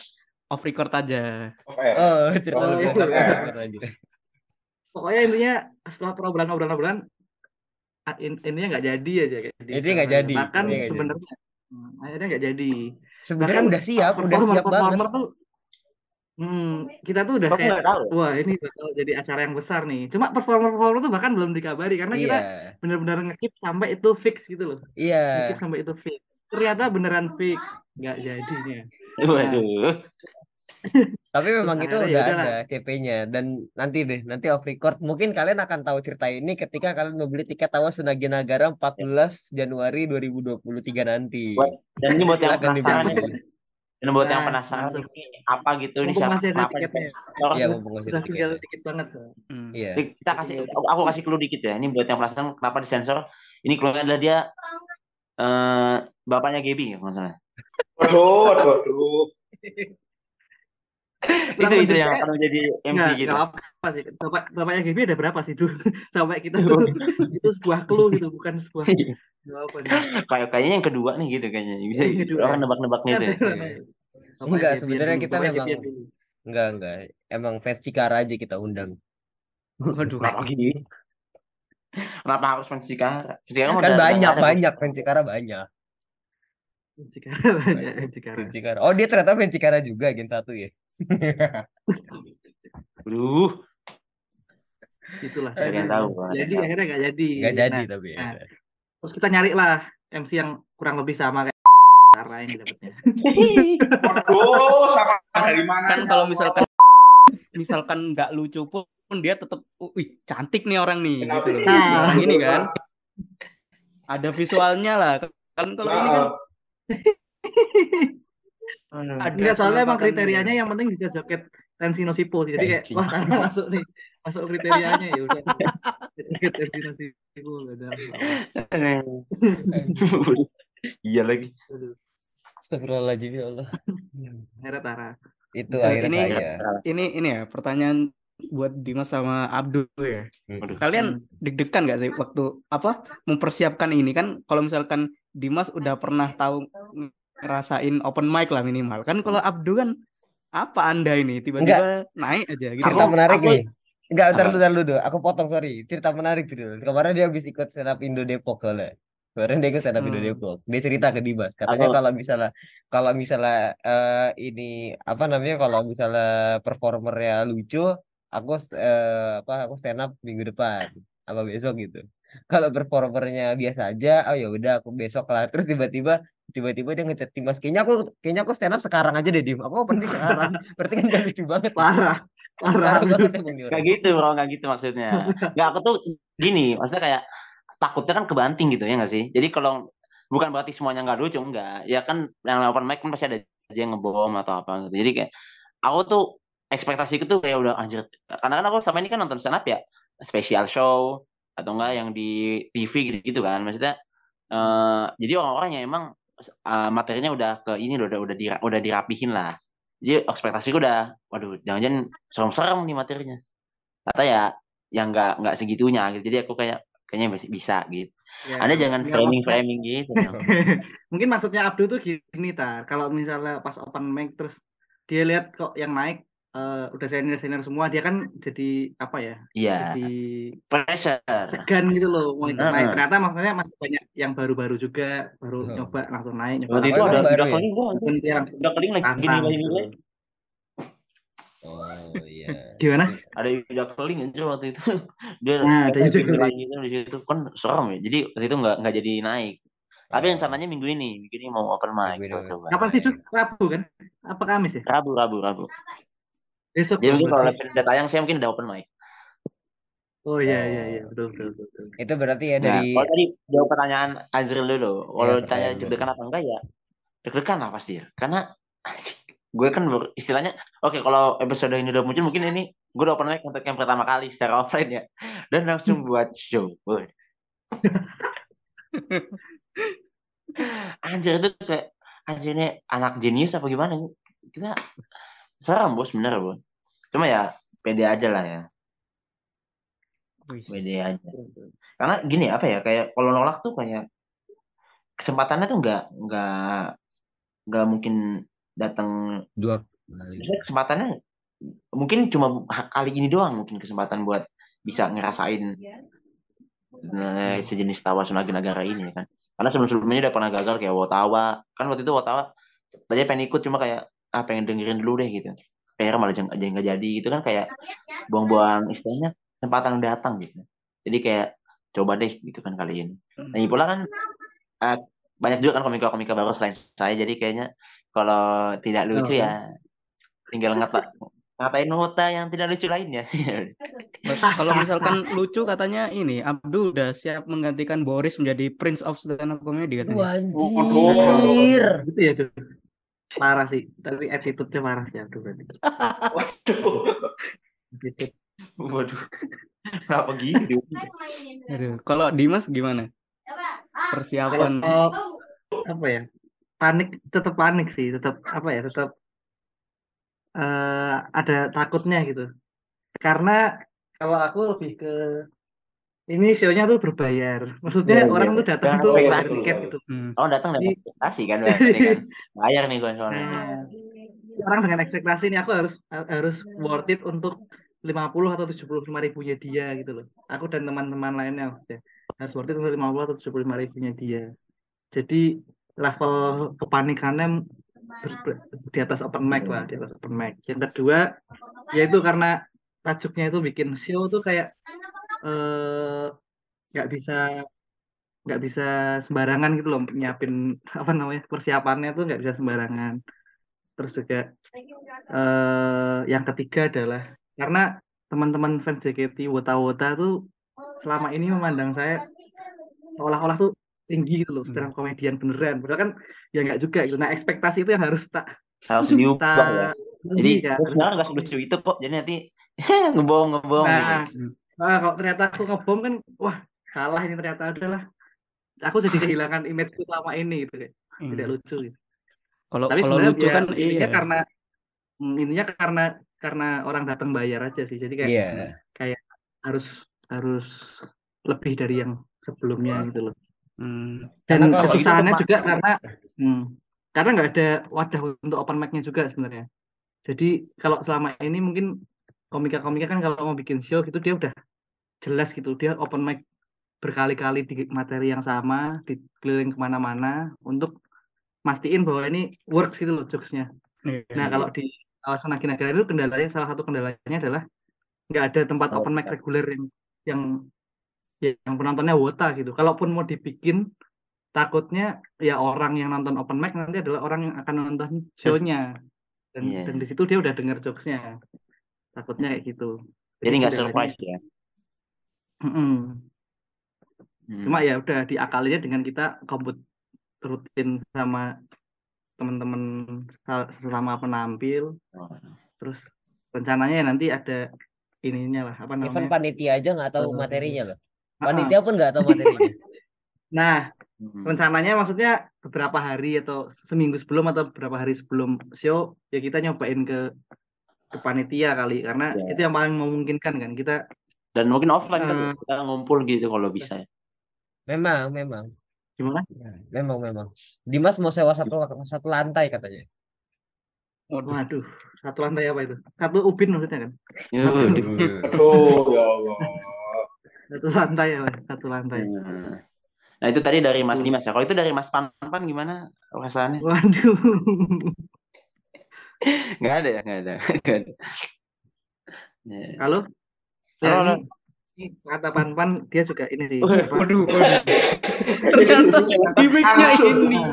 off record aja Oke. Oh, cerita Oh, lebih lengkap ya. Pokoknya intinya setelah obrolan-obrolan-obrolan ah, in- intinya nggak jadi aja kayak di Intinya nggak jadi, Bahkan sebenarnya hmm, akhirnya nggak jadi. Sebenarnya udah siap, udah siap banget. tuh hmm, kita tuh udah Kok kayak tahu? ya? wah ini bakal jadi acara yang besar nih. Cuma performer-performer tuh bahkan belum dikabari karena kita Iya, benar-benar ngekip sampai itu fix gitu loh. iya. Ngekip sampai itu fix. Ternyata beneran fix, nggak jadinya. (laughs) Waduh. Tapi memang itu akhirnya udah ya ada CP-nya dan nanti deh, nanti off record mungkin kalian akan tahu cerita ini ketika kalian membeli tiket Tawas Sunagi Nagara 14 Januari 2023 nanti. Dan ini buat yang penasaran ya. Dan buat yang Nah, penasaran langsung. ini apa gitu ini siapa masih ada kenapa tiketnya. Iya, mumpung masih ada tinggal tiketnya. dikit banget. Hmm. Iya. Jadi kita kasih aku, aku kasih clue dikit ya. Ini buat yang penasaran kenapa disensor. Ini clue adalah dia eh bapaknya Gaby ya maksudnya. Waduh, waduh, waduh. (laughs) Itu itu yang akan menjadi MC Nggak, gitu. nggak apa sih. Bapak, bapaknya Gaby ada berapa sih dulu? (laughs) Sampai kita tuh (laughs) itu sebuah clue gitu, bukan sebuah. Kayak kayaknya yang kedua nih gitu kayaknya. Bisa Yang kedua. orang nebak-nebak nih tuh. ya. Iya. Bapaknya Enggak, sebenarnya kita memang-. Enggak, enggak. Emang fans Cikara aja kita undang. waduh Kenapa gini? Kenapa harus fans Cikara? Cikara Kan banyak, banyak fans Cikara banyak. Cikara banyak, Cikara. Fans Cikara. Oh, dia ternyata fans Cikara juga Gen 1 ya. Aduh, Itulah. tahu. Jadi akhirnya nggak jadi. Enggak jadi Nah, tapi ya. nah. terus kita nyari lah MC yang kurang lebih sama kayak Tara ini dapetnya. Waduh, (laughs) sama dari mana? kan kalau misalkan misalkan nggak lucu pun dia tetap wih cantik nih orang nih Kenapa gitu loh orang ini Nah. kan ada visualnya lah kan kalau ini kan ada Enggak soalnya emang kriterianya yang penting bisa joget Tensino Sipo sih. Jadi kayak wah karena masuk nih, masuk kriterianya ya udah. Joget Tensino Sipo gak ada. Iya lagi. Astagfirullahaladzim ya Allah. Akhirnya Tara. Itu Eh, akhirnya ini- saya. ini ini ya pertanyaan buat Dimas sama Abdul ya Waduh. kalian deg-degan nggak sih waktu apa mempersiapkan ini kan kalau misalkan Dimas udah pernah tahu ngerasain open mic lah minimal kan kalau Abdul kan apa anda ini tiba-tiba naik aja gitu Cerita menarik aku- nih. Enggak, ntar Apa? dulu, ntar dulu. Aku potong, sorry. Cerita menarik dulu. Kemarin dia habis ikut stand up Indo Depok soalnya. Kemarin dia ikut stand up Indo Hmm. Depok. Dia cerita ke Dimas. Katanya kalau misalnya kalau misalnya eh, ini apa namanya kalau misalnya performernya lucu, aku eh, apa aku stand up minggu depan apa besok gitu. Kalau performernya biasa aja, oh ya udah aku besok lah. Terus tiba-tiba tiba-tiba dia ngechat Dimas. Kayaknya aku kayaknya aku stand up sekarang aja deh, Dim. Aku open mic (laughs) sekarang. Berarti kan gak lucu banget. Parah, parah. Banget orang. gitu bro, gak gitu maksudnya. Gak, aku tuh gini, maksudnya kayak takutnya kan kebanting gitu ya gak sih? Jadi kalau bukan berarti semuanya nggak lucu, enggak. Ya kan yang open mic kan pasti ada aja yang ngebom atau apa gitu. Jadi kayak aku tuh ekspektasiku tuh kayak udah anjir. Karena kan aku sama ini kan nonton stand up ya, special show atau enggak yang di TV gitu-gitu kan. Maksudnya eh jadi orang-orang yang emang eh, materinya udah ke ini udah udah dira- udah dirapihin lah. Jadi ekspektasiku udah, waduh, jangan-jangan serem-serem nih materinya. Kata ya, yang nggak nggak segitunya gitu. Jadi aku kayak kayaknya masih bisa gitu. Ya, Anda jangan nggak framing-framing gitu. (laughs) dong. maksudnya- Mungkin maksudnya Abdul tuh gini tar. Kalau misalnya pas open mic terus dia lihat kok yang naik eh, udah senior senior semua dia kan jadi apa ya Iya, jadi pressure. segan gitu loh mau Nah. naik ternyata maksudnya masih banyak yang baru-baru juga baru Hmm. nyoba langsung naik nyoba Waktu itu ada udah ya? keling gua, udah keling lagi gini lagi gitu. Oh iya. gimana Ada udah keling aja waktu itu. (laughs) Dia Nah, ada Yuda Keling. itu di situ kan serem ya. Jadi waktu itu nggak nggak jadi naik. Tapi Oh. rencananya minggu ini, minggu ini mau open mic coba kapan sih Dut? Rabu kan apa Kamis ya Rabu, Rabu, Rabu. Besok Jadi mungkin kalau udah tayang saya mungkin udah open mic. oh iya iya iya betul betul betul, betul. Itu berarti ya Nah, dari kalau tadi jawab pertanyaan Azril dulu. Kalau Iya, ditanya deg-degan apa enggak ya? Deg-degan lah pasti ya. Karena (laughs) gue kan baru- istilahnya oke kalau episode ini udah muncul mungkin ini gue udah open mic untuk yang pertama kali secara offline ya dan langsung buat show (laughs) anjir itu kayak anjir ini anak jenius apa gimana kita serem bos bener bos. Cuma ya pede aja lah ya. Pede aja. Karena gini apa ya kayak kalau nolak tuh kayak kesempatannya tuh nggak nggak nggak mungkin datang dua kali. Kesempatannya mungkin cuma kali ini doang mungkin kesempatan buat bisa ngerasain eh, sejenis tawa Sunagara ini ya kan. Karena sebelum-sebelumnya udah pernah gagal kayak Wotawa kan waktu itu Wotawa tadi pengen ikut cuma kayak ah pengen dengerin dulu deh gitu PR malah jangan aja nggak jadi gitu kan kayak buang-buang istilahnya kesempatan yang datang gitu jadi kayak coba deh gitu kan kali ini Hmm. lagi pula kan eh, banyak juga kan komika-komika baru selain saya jadi kayaknya kalau tidak lucu Oh. ya tinggal ngata ngatain nota yang tidak lucu lainnya Kalau misalkan lucu katanya ini Abdul udah siap menggantikan Boris menjadi Prince of Stand Up Comedy katanya. Anjir. gitu ya Dut. Parah sih tapi attitude-nya parah sih aduh berarti Attitude. waduh. Kenapa gitu? Aduh, kalau Dimas gimana? Persiapan. Kalau apa ya? Panik tetap panik sih tetap apa ya tetap eh ada takutnya gitu. Karena kalau aku lebih ke ini show-nya tuh berbayar maksudnya Iya, orang iya. tuh datang tuh bayar tiket gitu Hmm. oh datang dapat ekspektasi kan kan (laughs) bayar nih gue soalnya Nah, orang dengan ekspektasi ini aku harus harus worth it untuk 50 atau 75 ribunya dia gitu loh. Aku dan teman-teman lainnya maksudnya. harus worth it untuk 50 atau 75 ribunya dia. Jadi level kepanikannya ber- ber- di atas open mic lah, di atas open mic. Yang kedua yaitu karena tajuknya itu bikin show tuh kayak eh, nggak bisa nggak bisa sembarangan gitu loh nyiapin (laughs) apa namanya persiapannya tuh nggak bisa sembarangan. Terus juga eh yang ketiga adalah karena teman-teman fans JKT Wota Wota tuh selama ini memandang saya seolah-olah tuh tinggi gitu loh stand up komedian beneran. Padahal kan ya nggak juga gitu. Nah ekspektasi itu yang harus tak harus (laughs) diubah ya. tak jadi tinggi kan. saya sebenarnya nggak selucu itu kok. Jadi nanti (laughs) ngebohong ngebohong nah, gitu. Nah kalau ternyata aku ngebom kan wah salah ini ternyata adalah aku jadi (laughs) kehilangan image selama ini gitu kayak Hmm. tidak lucu gitu. Kalau Tapi kalau lucu ya, kan intinya iya. karena hmm, intinya karena karena orang datang bayar aja sih. Jadi kayak Iya. harus harus lebih dari yang sebelumnya gitu loh. Hmm. Dan Karena kesusahannya gitu, juga karena hmm, karena nggak ada wadah untuk open mic-nya juga sebenarnya. Jadi kalau selama ini mungkin komika-komika kan kalau mau bikin show gitu dia udah jelas gitu dia open mic berkali-kali di materi yang sama di keliling ke mana-mana untuk mastiin bahwa ini works gitu loh jokesnya. Iya. Nah, kalau di kawasan Nagara itu kendalanya salah satu kendalanya adalah nggak ada tempat open mic reguler yang yang yang penontonnya wota gitu. Kalaupun mau dibikin takutnya ya orang yang nonton open mic nanti adalah orang yang akan nonton show-nya. Dan Iya. dan di situ dia udah denger jokesnya. Takutnya kayak gitu. jadi nggak surprise ya. Hmm. Cuma ya udah diakalinya dengan kita komput rutin sama teman-teman sa- sesama penampil. Oh. Terus rencananya ya nanti ada ininya lah apa Event namanya? panitia aja nggak tahu materinya loh. Panitia pun nggak tahu materinya. (laughs) Nah, Hmm. rencananya maksudnya beberapa hari atau seminggu sebelum atau beberapa hari sebelum show ya kita nyobain ke ke panitia kali karena Ya. itu yang paling memungkinkan kan kita dan mungkin offline kan Eh. kita ngumpul gitu kalau bisa Memang, memang, gimana? memang, memang. Dimas mau sewa satu satu lantai katanya. Waduh. Waduh, satu lantai apa itu? Satu ubin maksudnya kan? Yuh, Aduh, ya Allah. (laughs) Satu lantai ya, satu lantai. Nah, Nah itu tadi dari Mas Dimas ya. Kalau itu dari Mas Panpan gimana perasaannya? Waduh. (laughs) Nggak ada ya, nggak ada. (laughs) Nggak ada. Ya. Halo? Halo, Ya, halo. kata Pan-Pan dia juga ini sih. apa, Waduh, waduh. Ternyata gimmicknya ini. (laughs)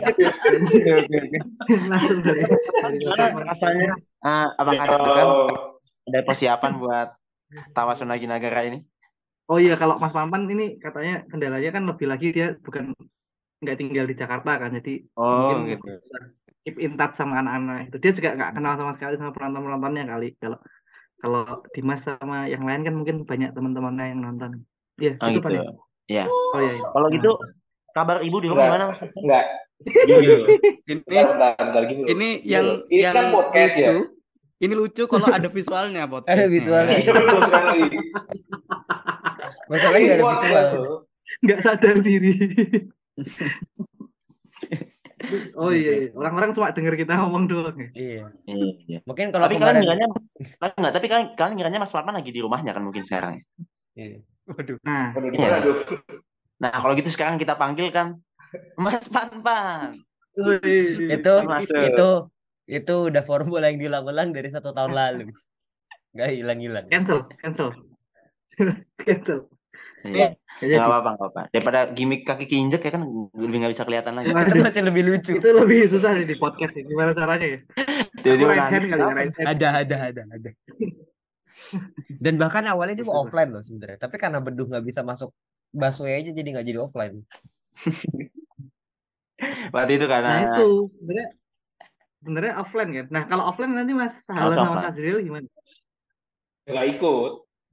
langsung dari, Pan-Pan. rasanya? Ah, apakah Ya. deg-degan ada persiapan buat Tawasuna Nagara ini? Oh iya, kalau Mas Pampan ini katanya kendalanya kan lebih lagi dia bukan nggak tinggal di Jakarta kan, jadi Oh, mungkin gitu. Keep in touch sama anak-anak itu. Dia juga nggak kenal sama sekali sama penonton-penontonnya kali. Kalau kalau Dimas sama yang lain kan mungkin banyak teman-temannya yang nonton. Iya, Oh, itu gitu. Ya? Iya. Oh iya. iya. Kalau gitu, kabar ibu di rumah Enggak. gimana? Mas? Enggak. Ini Bentar, bentar, gini loh. ini yang Ini yang kan podcast ya? lucu. Ini lucu kalau ada visualnya podcast. Ada visualnya. Iya. Masalahnya nggak ada visual. Nggak sadar diri. (laughs) oh iya, iya. orang-orang cuma denger kita ngomong doang ya. Iya. Iya. Mungkin kalau Tapi kalian kemarin ngiranya enggak, tapi kalian kalian ngiranya Mas Panpan lagi di rumahnya kan mungkin sekarang. Iya. Waduh. Nah, Iya. Nah, kalau gitu sekarang kita panggil kan Mas Panpan. wih. itu Masuk. itu itu udah formula yang diulang-ulang dari satu tahun lalu. Nggak hilang-hilang. cancel, cancel. (laughs) cancel. Iya. Nggak jadi. Nggak apa-apa, nggak apa. Daripada gimmick kaki keinjek ya kan lebih nggak bisa kelihatan lagi. Itu masih lebih lucu. itu lebih susah nih di podcast ini. Gimana caranya ya? Tiba-tiba raise hand kali ya, raise hand. Ada, ada, ada, ada. (laughs) Dan bahkan awalnya dia mau offline loh sebenarnya. Tapi karena Beduh nggak bisa masuk busway aja jadi nggak jadi offline. (laughs) Waktu itu karena Nah itu sebenarnya sebenarnya offline kan. Nah kalau offline nanti Mas Harus sama offline. Sazril gimana? Nggak ikut.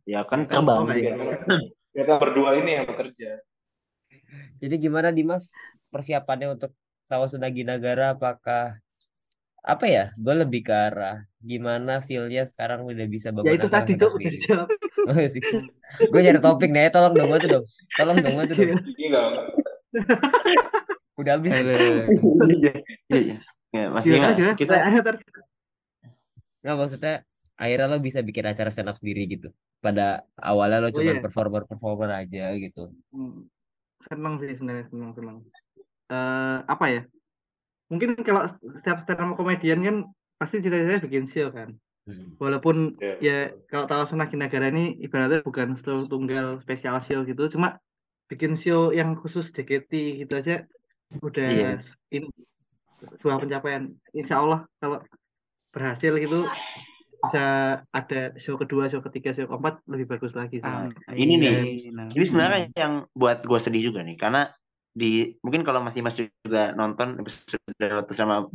ya kan Oh, terbang. nggak Biar Mereka berdua ini yang bekerja. Jadi gimana Dimas persiapannya untuk Tawasunagi Nagara apakah apa ya? Gue lebih ke arah gimana feel-nya sekarang udah bisa bangun Ya itu tadi Cok udah dijawab. (laughs) Oh, sih. Gue nyari topik nih, tolong dong bantu dong. Tolong dong bantu dong. Ini nggak nggak. Udah habis. Ada. Iya, iya. Ya, Mas Gimana, Dimas, gimana? kita. Nggak maksudnya akhirnya lo bisa bikin acara stand up sendiri gitu. Pada awalnya lo Oh, cuma iya. performer-performer aja gitu. Hmm, seneng sih sebenarnya seneng seneng. Eh apa ya? Mungkin kalau setiap stand up komedian kan pasti cita-citanya bikin show kan. Hmm. Walaupun Ya. ya kalau tahu Senagi Nagara ini ibaratnya bukan show tunggal spesial show gitu, cuma bikin show yang khusus JKT gitu aja udah Iya. ini sebuah pencapaian. Insya Allah kalau berhasil gitu bisa ada show kedua, show ketiga, show keempat lebih bagus lagi sih. Ah, Ini nih, ini sebenarnya yang buat gue sedih juga nih, karena di mungkin kalau Mas Dimas juga nonton episode waktu sama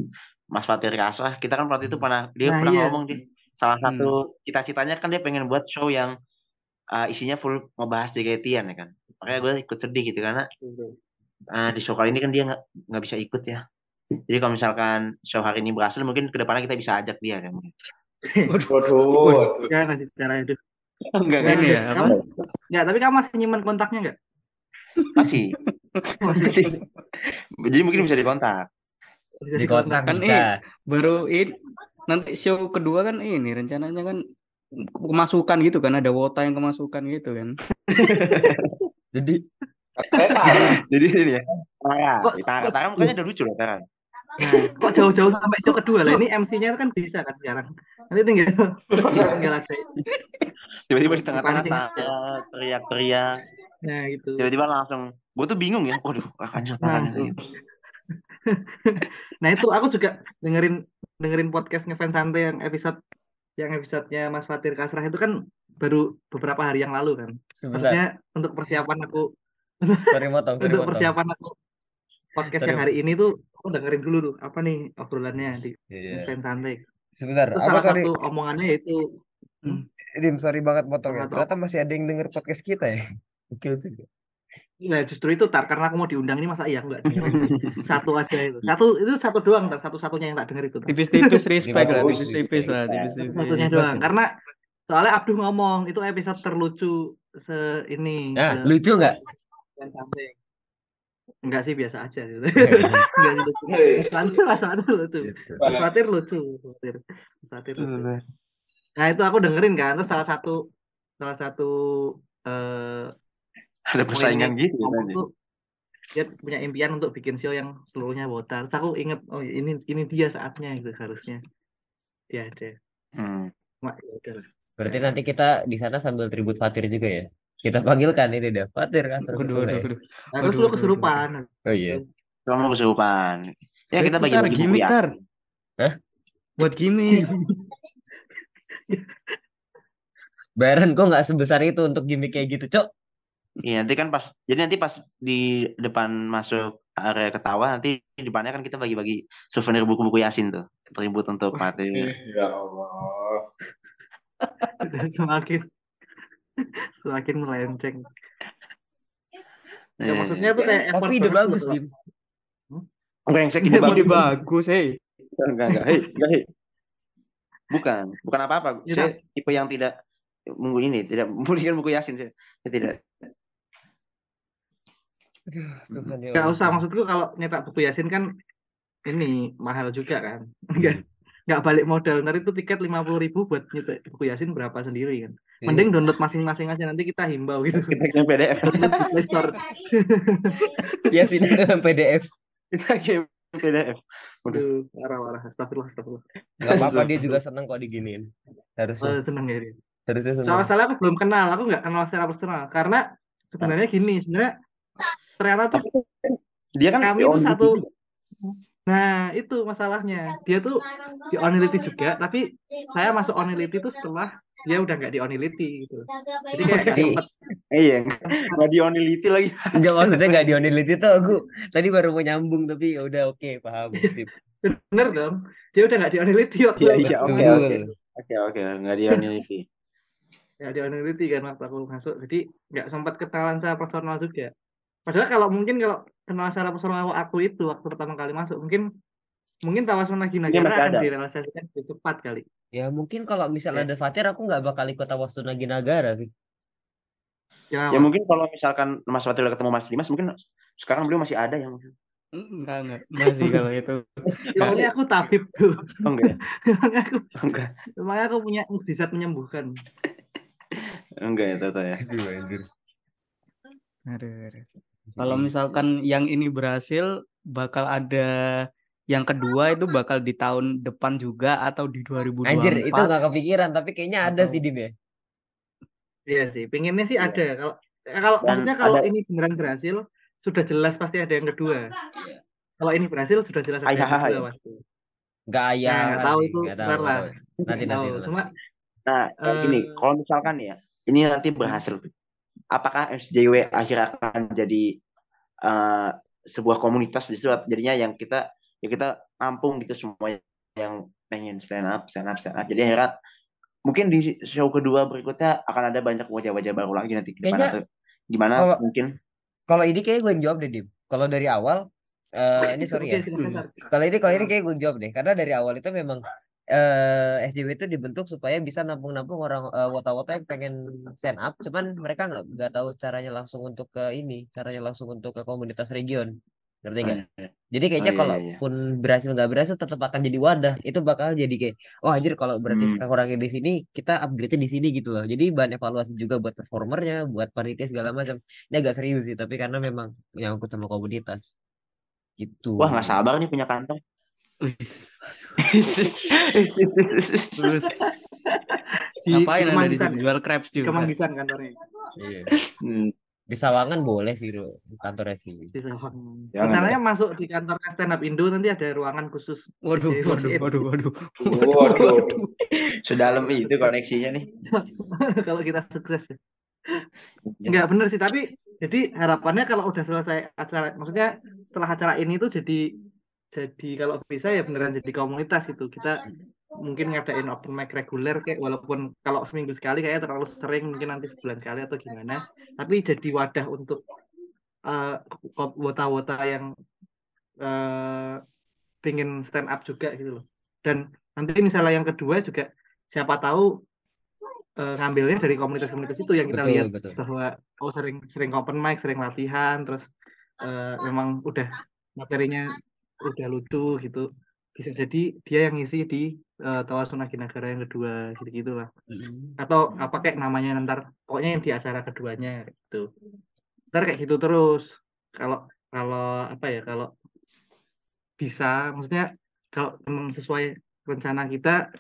Mas Fatir Kasah, kita kan waktu itu pernah dia Nah, pernah iya. ngomong di salah Hmm. satu cita-citanya kan dia pengen buat show yang uh, isinya full ngebahas JKT-an ya kan. Makanya gue ikut sedih gitu karena uh, di show kali ini kan dia nggak nggak bisa ikut ya. Jadi kalau misalkan show hari ini berhasil, mungkin ke depannya kita bisa ajak dia kan. Waduh, waduh. Jangan sih cara itu. Enggak Nah, Ini ya, apa? kamu, nggak, tapi kamu masih nyimpen kontaknya nggak? Masih. (laughs) Masih. Masih. Jadi mungkin bisa dikontak. Bisa Di kontak Kan bisa. Baru ini nanti show kedua kan ini rencananya kan kemasukan gitu kan ada wota yang kemasukan gitu kan. (laughs) Jadi. (laughs) Jadi ini ya. Tara, Kok- Tara, Tara mukanya udah lucu loh Tara. Nah, kok jauh-jauh sampai show kedua lah? Ini MC-nya kan bisa kan sekarang. Nanti tinggal tinggal ada. Tiba-tiba di tengah-tengah teriak-teriak. Nah, gitu. Tiba-tiba langsung, gue tuh bingung ya. Waduh, anjir Nah, tuh. gitu. Nah, itu aku juga dengerin dengerin podcast ngefans santai yang episode yang episodenya Mas Fatir Kasrah itu kan baru beberapa hari yang lalu kan. sebentar. Maksudnya untuk persiapan aku Sorry motong, sorry untuk motong. persiapan aku podcast yang hari ini tuh aku dengerin dulu tuh apa nih obrolannya di Iya. ngefans santai. Sebentar, Terus aku salah sorry, satu omongannya itu Dim, sorry banget motong ya. Apa tuh? Ternyata masih ada yang denger podcast kita ya. Gokil juga. Nah, justru itu tar karena aku mau diundang ini masa iya aku nggak dengerin satu aja itu. Satu itu satu doang tar satu-satunya yang tak denger itu. Tipis-tipis respect lah, tipis-tipis lah, tipis-tipis. Satunya doang. ya. Karena soalnya Abdul ngomong itu episode terlucu se ini Nah, se- lucu nggak? Enggak sih biasa aja gitu. (laughs) (laughs) enggak sih lucu. Hei. Mas Fatir Mas Fatir lucu. Fatir lucu Fatir. Lucu. Nah itu aku dengerin kan terus salah satu salah satu eh Ada persaingan gitu ya tuh dia punya impian untuk bikin show yang seluruhnya wota terus aku inget oh ini ini dia saatnya gitu harusnya. Ya ada Hmm. Mak, ya udah lah. Berarti nanti kita di sana sambil tribut Fatir juga ya. Kita panggilkan ini dia Fatir kan terus ya. waduh. Nah, terus lu kesurupan Oh iya. Kamu kesurupan. Ya kita Itu, Tar, bagi-bagi buku gimmick, ya. Tar. Hah? Buat gimmick. (laughs) Bayaran kok nggak sebesar itu untuk gimmick kayak gitu, Cok. Iya, nanti kan pas jadi nanti pas di depan masuk area ketawa nanti di depannya kan kita bagi-bagi souvenir buku-buku Yasin tuh. Tribut untuk Fatir. Ya Allah. (laughs) Semakin (laughs) semakin melenceng ya Eh, maksudnya tuh kayak effort Tapi ide bagus, Dim. brengsek Ide ide bagus. Ide bagus. bagus, hei. Enggak, enggak. Hei, enggak, hei. Bukan, bukan apa-apa. Ya, Saya tipe yang tidak minggu ini tidak memberikan buku Yasin saya, saya tidak. Tuhan ya Allah. usah maksudku kalau nyetak buku Yasin kan ini mahal juga kan (laughs) nggak nggak balik modal ntar itu tiket lima puluh ribu buat nyetak buku Yasin berapa sendiri kan Iya. mending download masing-masing aja nanti kita himbau gitu Kita kirim PDF. Play Store Ya dalam PDF. Kita kirim PDF. Udah. Aduh, parah-parah astagfirullah astagfirullah Gak apa-apa dia juga (laughs) seneng kok diginiin. Harusnya. oh, seneng ya dia Harusnya seneng. soal masalah aku belum kenal aku nggak kenal secara personal karena sebenarnya gini sebenarnya ternyata tuh Dia kan kami tuh satu. Nah itu masalahnya dia tuh di onility juga tapi saya masuk onility tuh setelah dia udah nggak di onility gitu jadi kayak nggak sempet Eh, iya, nggak di onility lagi. Enggak maksudnya enggak dionility (laughs) tuh aku tadi baru mau nyambung tapi ya udah oke paham. Sip. bener dong dia udah nggak di onility waktu Iya, iya, oke, oke. Oke, oke, nggak di onility. ya di onility kan waktu aku masuk jadi nggak sempat kenalan secara personal juga padahal kalau mungkin kalau kenal secara personal aku itu waktu pertama kali masuk mungkin mungkin tawasun lagi masih akan ada. direalisasikan lebih cepat kali Ya mungkin kalau misalnya ada Fatir aku nggak bakal ikut Tawas Nagi Nagara sih. ya, Ya mungkin kalau misalkan Mas Fatil ketemu Mas Dimas, mungkin sekarang beliau masih ada ya mungkin. Enggak, enggak. Masih kalau (laughs) itu. Emangnya aku tabib tuh Oh, enggak, emangnya aku enggak, emangnya aku punya mukjizat menyembuhkan enggak ya, Toto ya. Aduh, anjir. Aduh, aduh. Kalau misalkan yang ini berhasil, bakal ada yang kedua itu bakal di tahun depan juga atau di 2024. Anjir, itu nggak kepikiran tapi kayaknya ada Atau- sih Dim ya. Iya sih, pengennya sih Iya. ada. Kalau eh, kalau maksudnya kalau ada- ini beneran berhasil, sudah jelas pasti ada yang kedua. Kalau ini berhasil, sudah jelas ada yang Ayahaha kedua ya? pasti. Nggak ayah. Nah, tahu itu, ntar lah. Nanti nanti. Cuma Nah, gini, Eh. kalau misalkan ya, ini nanti berhasil, apakah SJW akhirnya akan jadi eh, sebuah komunitas di situ? Jadinya yang kita, ya kita nampung gitu semua yang pengen stand up, stand up, stand up. Jadi akhirnya mungkin di show kedua berikutnya akan ada banyak wajah-wajah baru lagi nanti ke depan Kayaknya atau gimana kalau- mungkin. Kalau ini kayak gue yang jawab deh Dim. Kalau dari awal eh ini sorry ya. Oke, silakan, Tar. Kalau ini kalau ini kayak gue jawab deh, karena dari awal itu memang eh SJW itu dibentuk supaya bisa nampung-nampung orang eh, wota-wota yang pengen stand up, cuman mereka nggak nggak tahu caranya langsung untuk ke ini, caranya langsung untuk ke komunitas region, ngerti nggak? Jadi kayaknya Oh, iya, iya, iya. kalaupun berhasil nggak berhasil tetap akan jadi wadah, itu bakal jadi kayak, oh anjir kalau berarti Hmm. sekarang orangnya di sini, kita upgrade di sini gitu loh. Jadi bahan evaluasi juga buat performernya, buat panitia segala macam. Ini agak serius sih, tapi karena memang nyangkut sama komunitas. Gitu. Wah nggak sabar nih punya kantong. Wis. Terus Di, ngapain di Anda di situ jual crepes juga? Kemanggisan kantornya. Iya. Hmm, Di Sawangan boleh sih kantornya sih. Di Sawang. Jangan, Rencananya masuk di kantor stand up Indo nanti ada ruangan khusus. Waduh, isi waduh, work waduh, waduh. Waduh. sedalam itu koneksinya nih. (laughs) kalau kita sukses ya. Enggak bener sih, tapi jadi harapannya kalau udah selesai acara, maksudnya setelah acara ini tuh jadi jadi kalau bisa ya beneran jadi komunitas gitu. Kita mungkin ngadain open mic reguler kayak walaupun kalau seminggu sekali kayaknya terlalu sering mungkin nanti sebulan sekali atau gimana. Tapi jadi wadah untuk ko- wota-wota yang pengen stand up juga gitu loh. Dan nanti misalnya yang kedua juga siapa tahu eh, ngambilnya dari komunitas-komunitas itu yang kita Betul, lihat betul. bahwa oh sering sering open mic, sering latihan, terus eh, memang udah materinya udah lucu gitu. Bisa jadi dia yang ngisi di uh, Tawasul Naginagara yang kedua gitu gitulah atau apa kayak namanya ntar pokoknya yang di acara keduanya gitu. Ntar kayak gitu terus. Kalau kalau apa ya kalau bisa maksudnya kalau memang sesuai rencana kita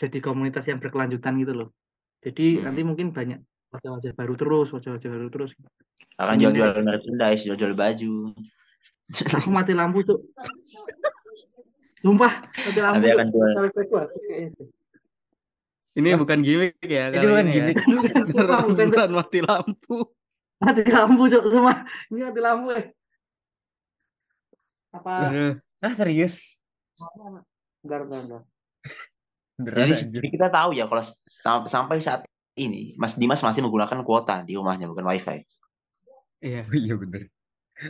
jadi komunitas yang berkelanjutan gitu loh. Jadi Hmm. nanti mungkin banyak wajah-wajah baru terus wajah-wajah baru terus. Akan jual-jual merchandise, jual-jual baju. (laughs) aku mati lampu tuh sumpah mati lampu Nanti akan. Ini bukan gimmick ya Ini kali bukan ini ya. gimmick. Bukan, (laughs) Beneran bukan, beneran mati lampu. mati lampu cok semua ini mati lampu eh apa Aduh. Ah serius? bentar bentar bentar Beneran Jadi, jadi kita tahu ya kalau sam- sampai saat ini Mas Dimas masih menggunakan kuota di rumahnya bukan wifi. Iya. (laughs) Iya bener.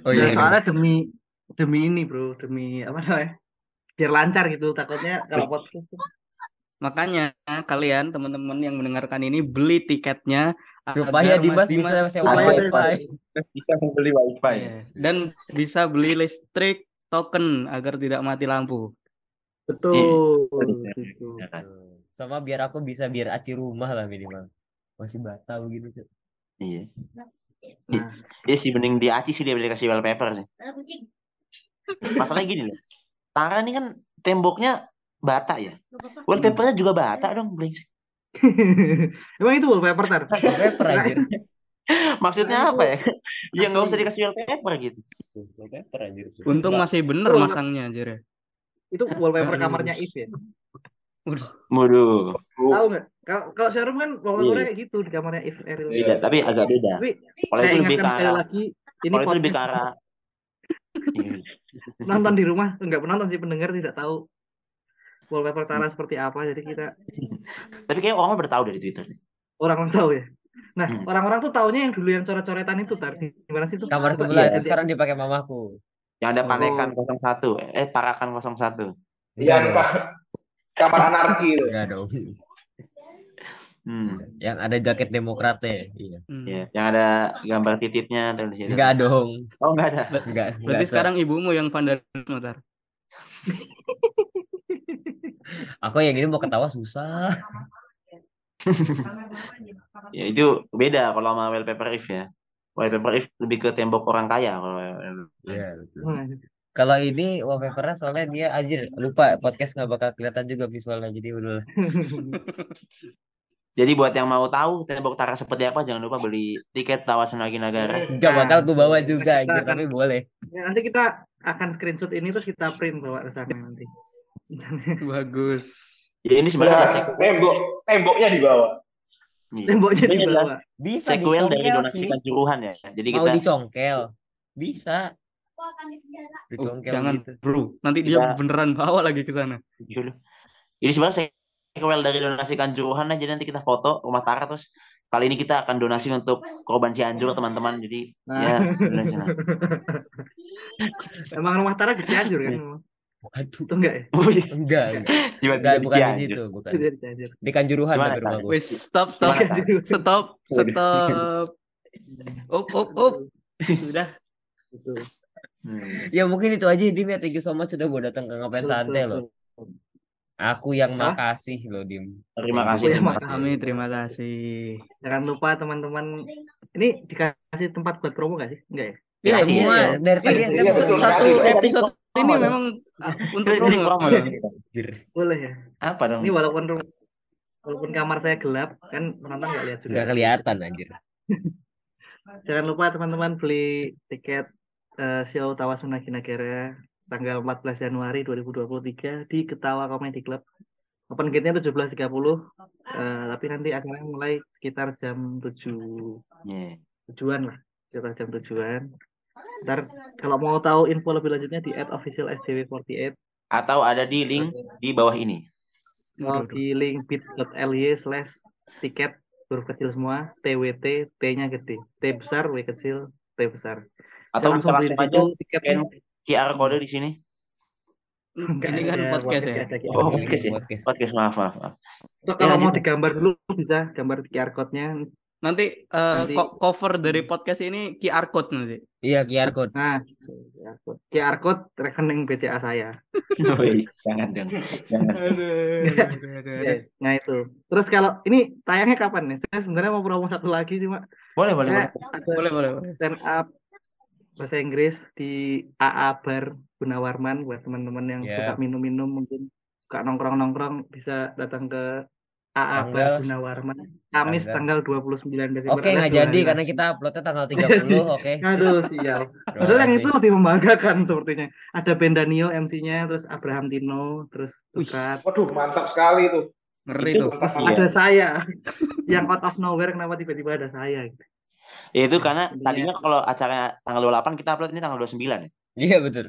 Oh Ya, iya. soalnya demi demi ini bro demi apa namanya biar lancar gitu takutnya kalau podcast Makanya kalian teman-teman yang mendengarkan ini beli tiketnya Supaya agar Dimas Mas bisa sewa Supaya wifi. Bisa membeli wifi. Iya. Dan bisa beli listrik token agar tidak mati lampu. betul Iya. gitu. Sama biar aku bisa biar aci rumah lah minimal. Masih batau gitu. Cuk. Iya. Nah Iya sih mending di Aci sih dia beli kasih wallpaper sih. Masalahnya gini loh. Tara ini kan temboknya bata ya. Wallpapernya juga bata dong, brengsek. (laughs) emang itu wallpaper tar (laughs) Wallpaper anjir. Maksudnya apa ya? (laughs) Ya nggak usah dikasih wallpaper gitu. Wallpaper anjir. Untung masih bener masangnya anjir ya. itu wallpaper kamarnya If ya Waduh. tahu nggak kalau kalau showroom kan wallpapernya Iya. kayak gitu di kamarnya If Eril Beda, tapi agak beda. tapi Kalau saya itu lebih ingatkan ke arah- lagi ini Kalau itu lebih ke podcast arah (laughs) Iya. nonton di rumah enggak penonton sih pendengar tidak tahu wallpaper. Tara seperti apa jadi kita Tapi kayak orang udah tahu dari Twitter. orang tahu ya nah Hmm. orang-orang tuh taunya yang dulu yang coret-coretan itu tar di mana sih itu Kamar sebelah Iya. itu sekarang dipakai mamaku. Yang ada Oh. panekan 01, eh parakan 01. Yang Enggak dong. ka- kamar anarki itu. Enggak dong. Hmm. Yang ada jaket demokratnya. Iya. Hmm. Ya, yang ada gambar titipnya tuh di situ. Enggak dong. Oh, enggak ada. Enggak. enggak Berarti so. sekarang ibumu yang vandalisme tar. aku yang ini mau ketawa susah. (laughs) Ya itu beda kalau sama wallpaper if ya. Wallpaper if lebih ke tembok orang kaya kalau Iya, betul. Nah, Kalau ini wallpapernya soalnya dia anjir lupa podcast nggak bakal kelihatan juga visualnya jadi udah (laughs) Jadi buat yang mau tahu tembok Tara seperti apa jangan lupa beli tiket Tawasan Lagi Nagara. nggak bakal aku bawa juga akan- tapi boleh. ya, nanti kita akan screenshot ini terus kita print bawa ke sana nanti (laughs) Bagus. Ya ini sebenarnya Ya, sek- tembok temboknya di bawah. iya. temboknya dibawa Bisa sequel dari donasi kanjuruhan ya. Jadi Mau kita dicongkel. Bisa. Oh, jangan gitu. bro, nanti dia Kita- beneran bawa lagi ke sana. Ini sebenarnya sequel dari donasi kanjuruhan aja nanti kita foto rumah Tara terus kali ini kita akan donasi untuk korban Cianjur teman-teman. Jadi Nah. ya donasi lah. (laughs) emang rumah Tara di Cianjur kan? Waduh. itu enggak ya Wis. Enggak, Enggak, di bukan di Cianjur. situ, bukan. itu Di Kanjuruhan Gimana, rumah gue. Stop stop Gimana, stop stop. (laughs) Up up up. Sudah. Betul. Hmm. Ya mungkin itu aja Dim ya. Thank you so much sudah gue datang ke ngapain santai loh. Aku yang Hah? makasih loh Dim. Terima kasih. Ya, terima kasih. Kami terima kasih. jangan lupa teman-teman ini dikasih tempat buat promo gak sih enggak ya Iya, Dikasih, semua iya. dari tadi Iya, iya, betul betul Satu sekali. episode ini Promo dong. memang ah, untuk promo. boleh ya Apa dong? ini walaupun walaupun kamar saya gelap kan penonton nggak lihat juga Nggak kelihatan anjir. (laughs) jangan lupa teman-teman beli tiket eh, show Tawasuna Kinagera tanggal 14 Januari 2023 di Ketawa Comedy Club. Open gate-nya 17.30 eh, tapi nanti acaranya mulai sekitar jam 7 Iya. tujuan lah, sekitar jam tujuan. Ntar kalau mau tahu info lebih lanjutnya di official SJW48 Atau ada di link di bawah ini. Waduh, di link bit.ly slash tiket huruf kecil semua TWT T-nya gede T besar W kecil T besar Atau bisa langsung aja tiketnya scan QR kode di sini. Ini kan ada, podcast ya. nggak ada QR Oh, podcast ya? Podcast. Podcast maaf maaf. maaf. Atau Ya, kalau mau lanjut. digambar dulu bisa gambar QR code-nya Nanti, eh, Nanti- cover dari podcast ini QR code nanti. Iya QR code. Nah, QR code, QR code rekening BCA saya. Wih, (laughs) jangan dong. Jangan. Nah itu. Terus kalau ini tayangnya kapan nih? Saya sebenarnya mau promo satu lagi cuma Boleh, boleh, boleh. ada Boleh, boleh, boleh. stand up bahasa Inggris di AA Bar Gunawarman buat teman-teman yang Ya. suka minum-minum mungkin suka nongkrong-nongkrong bisa datang ke AA Bar Gunawarman Kamis tanggal- tanggal 29 Desember. Oke, nggak alias dua jadi hari karena kita uploadnya tanggal Nggak 30, (laughs) oke. Aduh, sial. (laughs) Padahal yang itu lebih membanggakan sepertinya. Ada Ben Danio MC-nya, terus Abraham Tino, terus. Tukat. Waduh, mantap sekali tuh. Ngeri Itu tuh. ya. Ada saya (laughs) yang out of nowhere kenapa tiba-tiba ada saya gitu. Ya itu karena Intinya- tadinya kalau acaranya tanggal 28 kita upload ini tanggal 29 ya. Iya betul.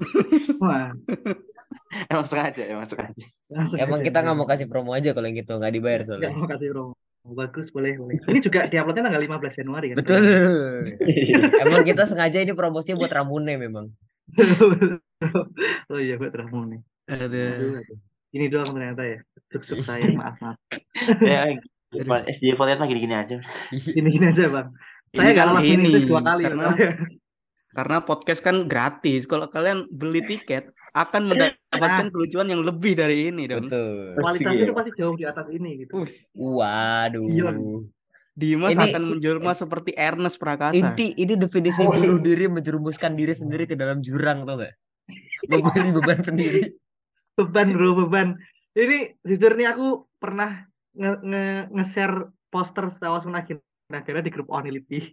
Wah, (laughs) Emang sengaja, emang sengaja. langsung Emang aja. kita nggak mau kasih promo aja kalau yang gitu, nggak dibayar Nggak soalnya. mau kasih promo. Bagus, boleh, boleh. Ini juga diuploadnya tanggal 15 Januari kan? Betul. (laughs) Emang kita sengaja ini promosinya buat Ramune memang. (laughs) oh iya, buat Ramu nih. Ada. Ini doang ternyata ya. Suk-suk saya, maaf, maaf. Ya, SJ Fortinet mah gini-gini aja. Gini-gini aja, Bang. Ini Saya nggak lolos ini dua kali. karena ya. karena podcast kan gratis. Kalau kalian beli tiket akan mendapatkan kelucuan yang lebih dari ini dong. Betul. Kualitasnya Iya. itu pasti jauh di atas ini gitu. Waduh. Beyond. Dimas Ini- akan menjelma seperti Ernest Prakasa. Inti ini definisi bunuh diri menjerumuskan diri sendiri ke dalam jurang tau gak? Memberi beban sendiri. beban bro beban ini jujur nih aku pernah nge nge nge-share poster Star Wars Menagih Nagara di grup Onility (laughs)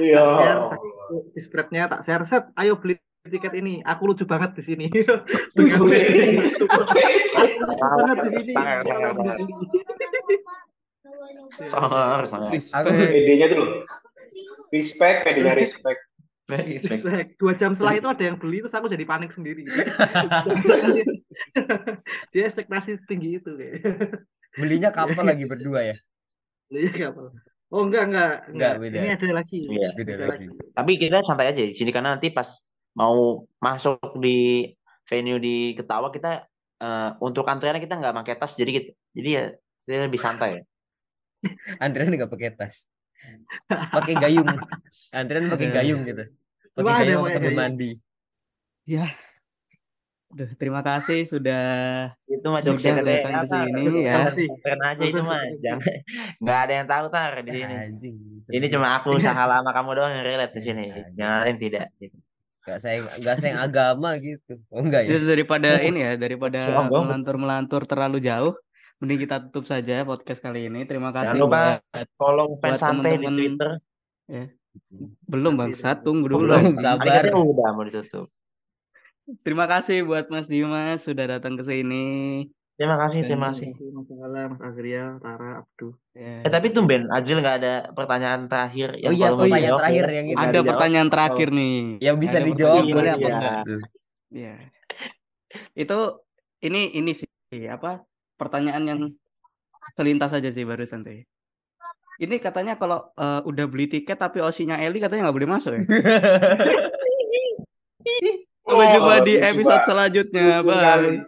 Iya. tak share satu di spreadnya tak share set ayo beli tiket ini aku lucu banget di sini (laughs) Aku lucu banget di sini Sangar, sangar. PD-nya tuh. Respect, PD-nya respect. Respect. Respect. dua jam setelah itu ada yang beli terus aku jadi panik sendiri (laughs) dia ekspektasi setinggi itu kayak belinya kapal lagi berdua ya. Iya, kapal. Oh enggak enggak Enggak, beda. Ini ada lagi. Iya, beda Ada lagi. Tapi kita santai aja di sini karena nanti pas mau masuk di venue di Ketawa kita eh, untuk antriannya kita nggak pakai tas jadi kita, jadi ya kita lebih santai. (laughs) Antrian nggak pakai tas. Pakai gayung. Antrian pakai Eh. gayung gitu. Pakai gayung yang pakai sambil Aduh, terima kasih sudah Itu mah Sudah jokes yang ada datang ke sini, ya. keren aja itu mah. Jangan (laughs) nggak ada yang tahu tar di sini. Ini cuma aku (laughs) usaha lama kamu doang yang relate di sini. Yang lain tidak. Gak sayang, gak sayang agama gitu. Oh enggak ya? itu daripada ini ya, daripada melantur-melantur terlalu jauh, mending kita tutup saja podcast kali ini. Terima kasih Jangan lupa buat follow fans santai di teman-teman Twitter. belum bangsat, tunggu dulu. Belum, sabar. Udah mau ditutup. Terima kasih buat Mas Dimas sudah datang ke sini. Terima kasih, terima kasih. Mas Salah, Mas Azriel, Tara, Abdu. Ya. Eh tapi tumben Ajil nggak ada pertanyaan terakhir Oh iya, kalau pertanyaan dijawab terakhir ya. yang itu. Nggak Ada dijawab. pertanyaan terakhir nih. Yang bisa Ada dijawab boleh apa Iya. enggak tuh? Iya. Itu ini ini sih apa pertanyaan yang selintas aja sih barusan tuh. Ini katanya kalau eh, udah beli tiket tapi osinya Eli katanya nggak boleh masuk ya. (laughs) Sampai Oh, jumpa di lucu episode selanjutnya. Bye.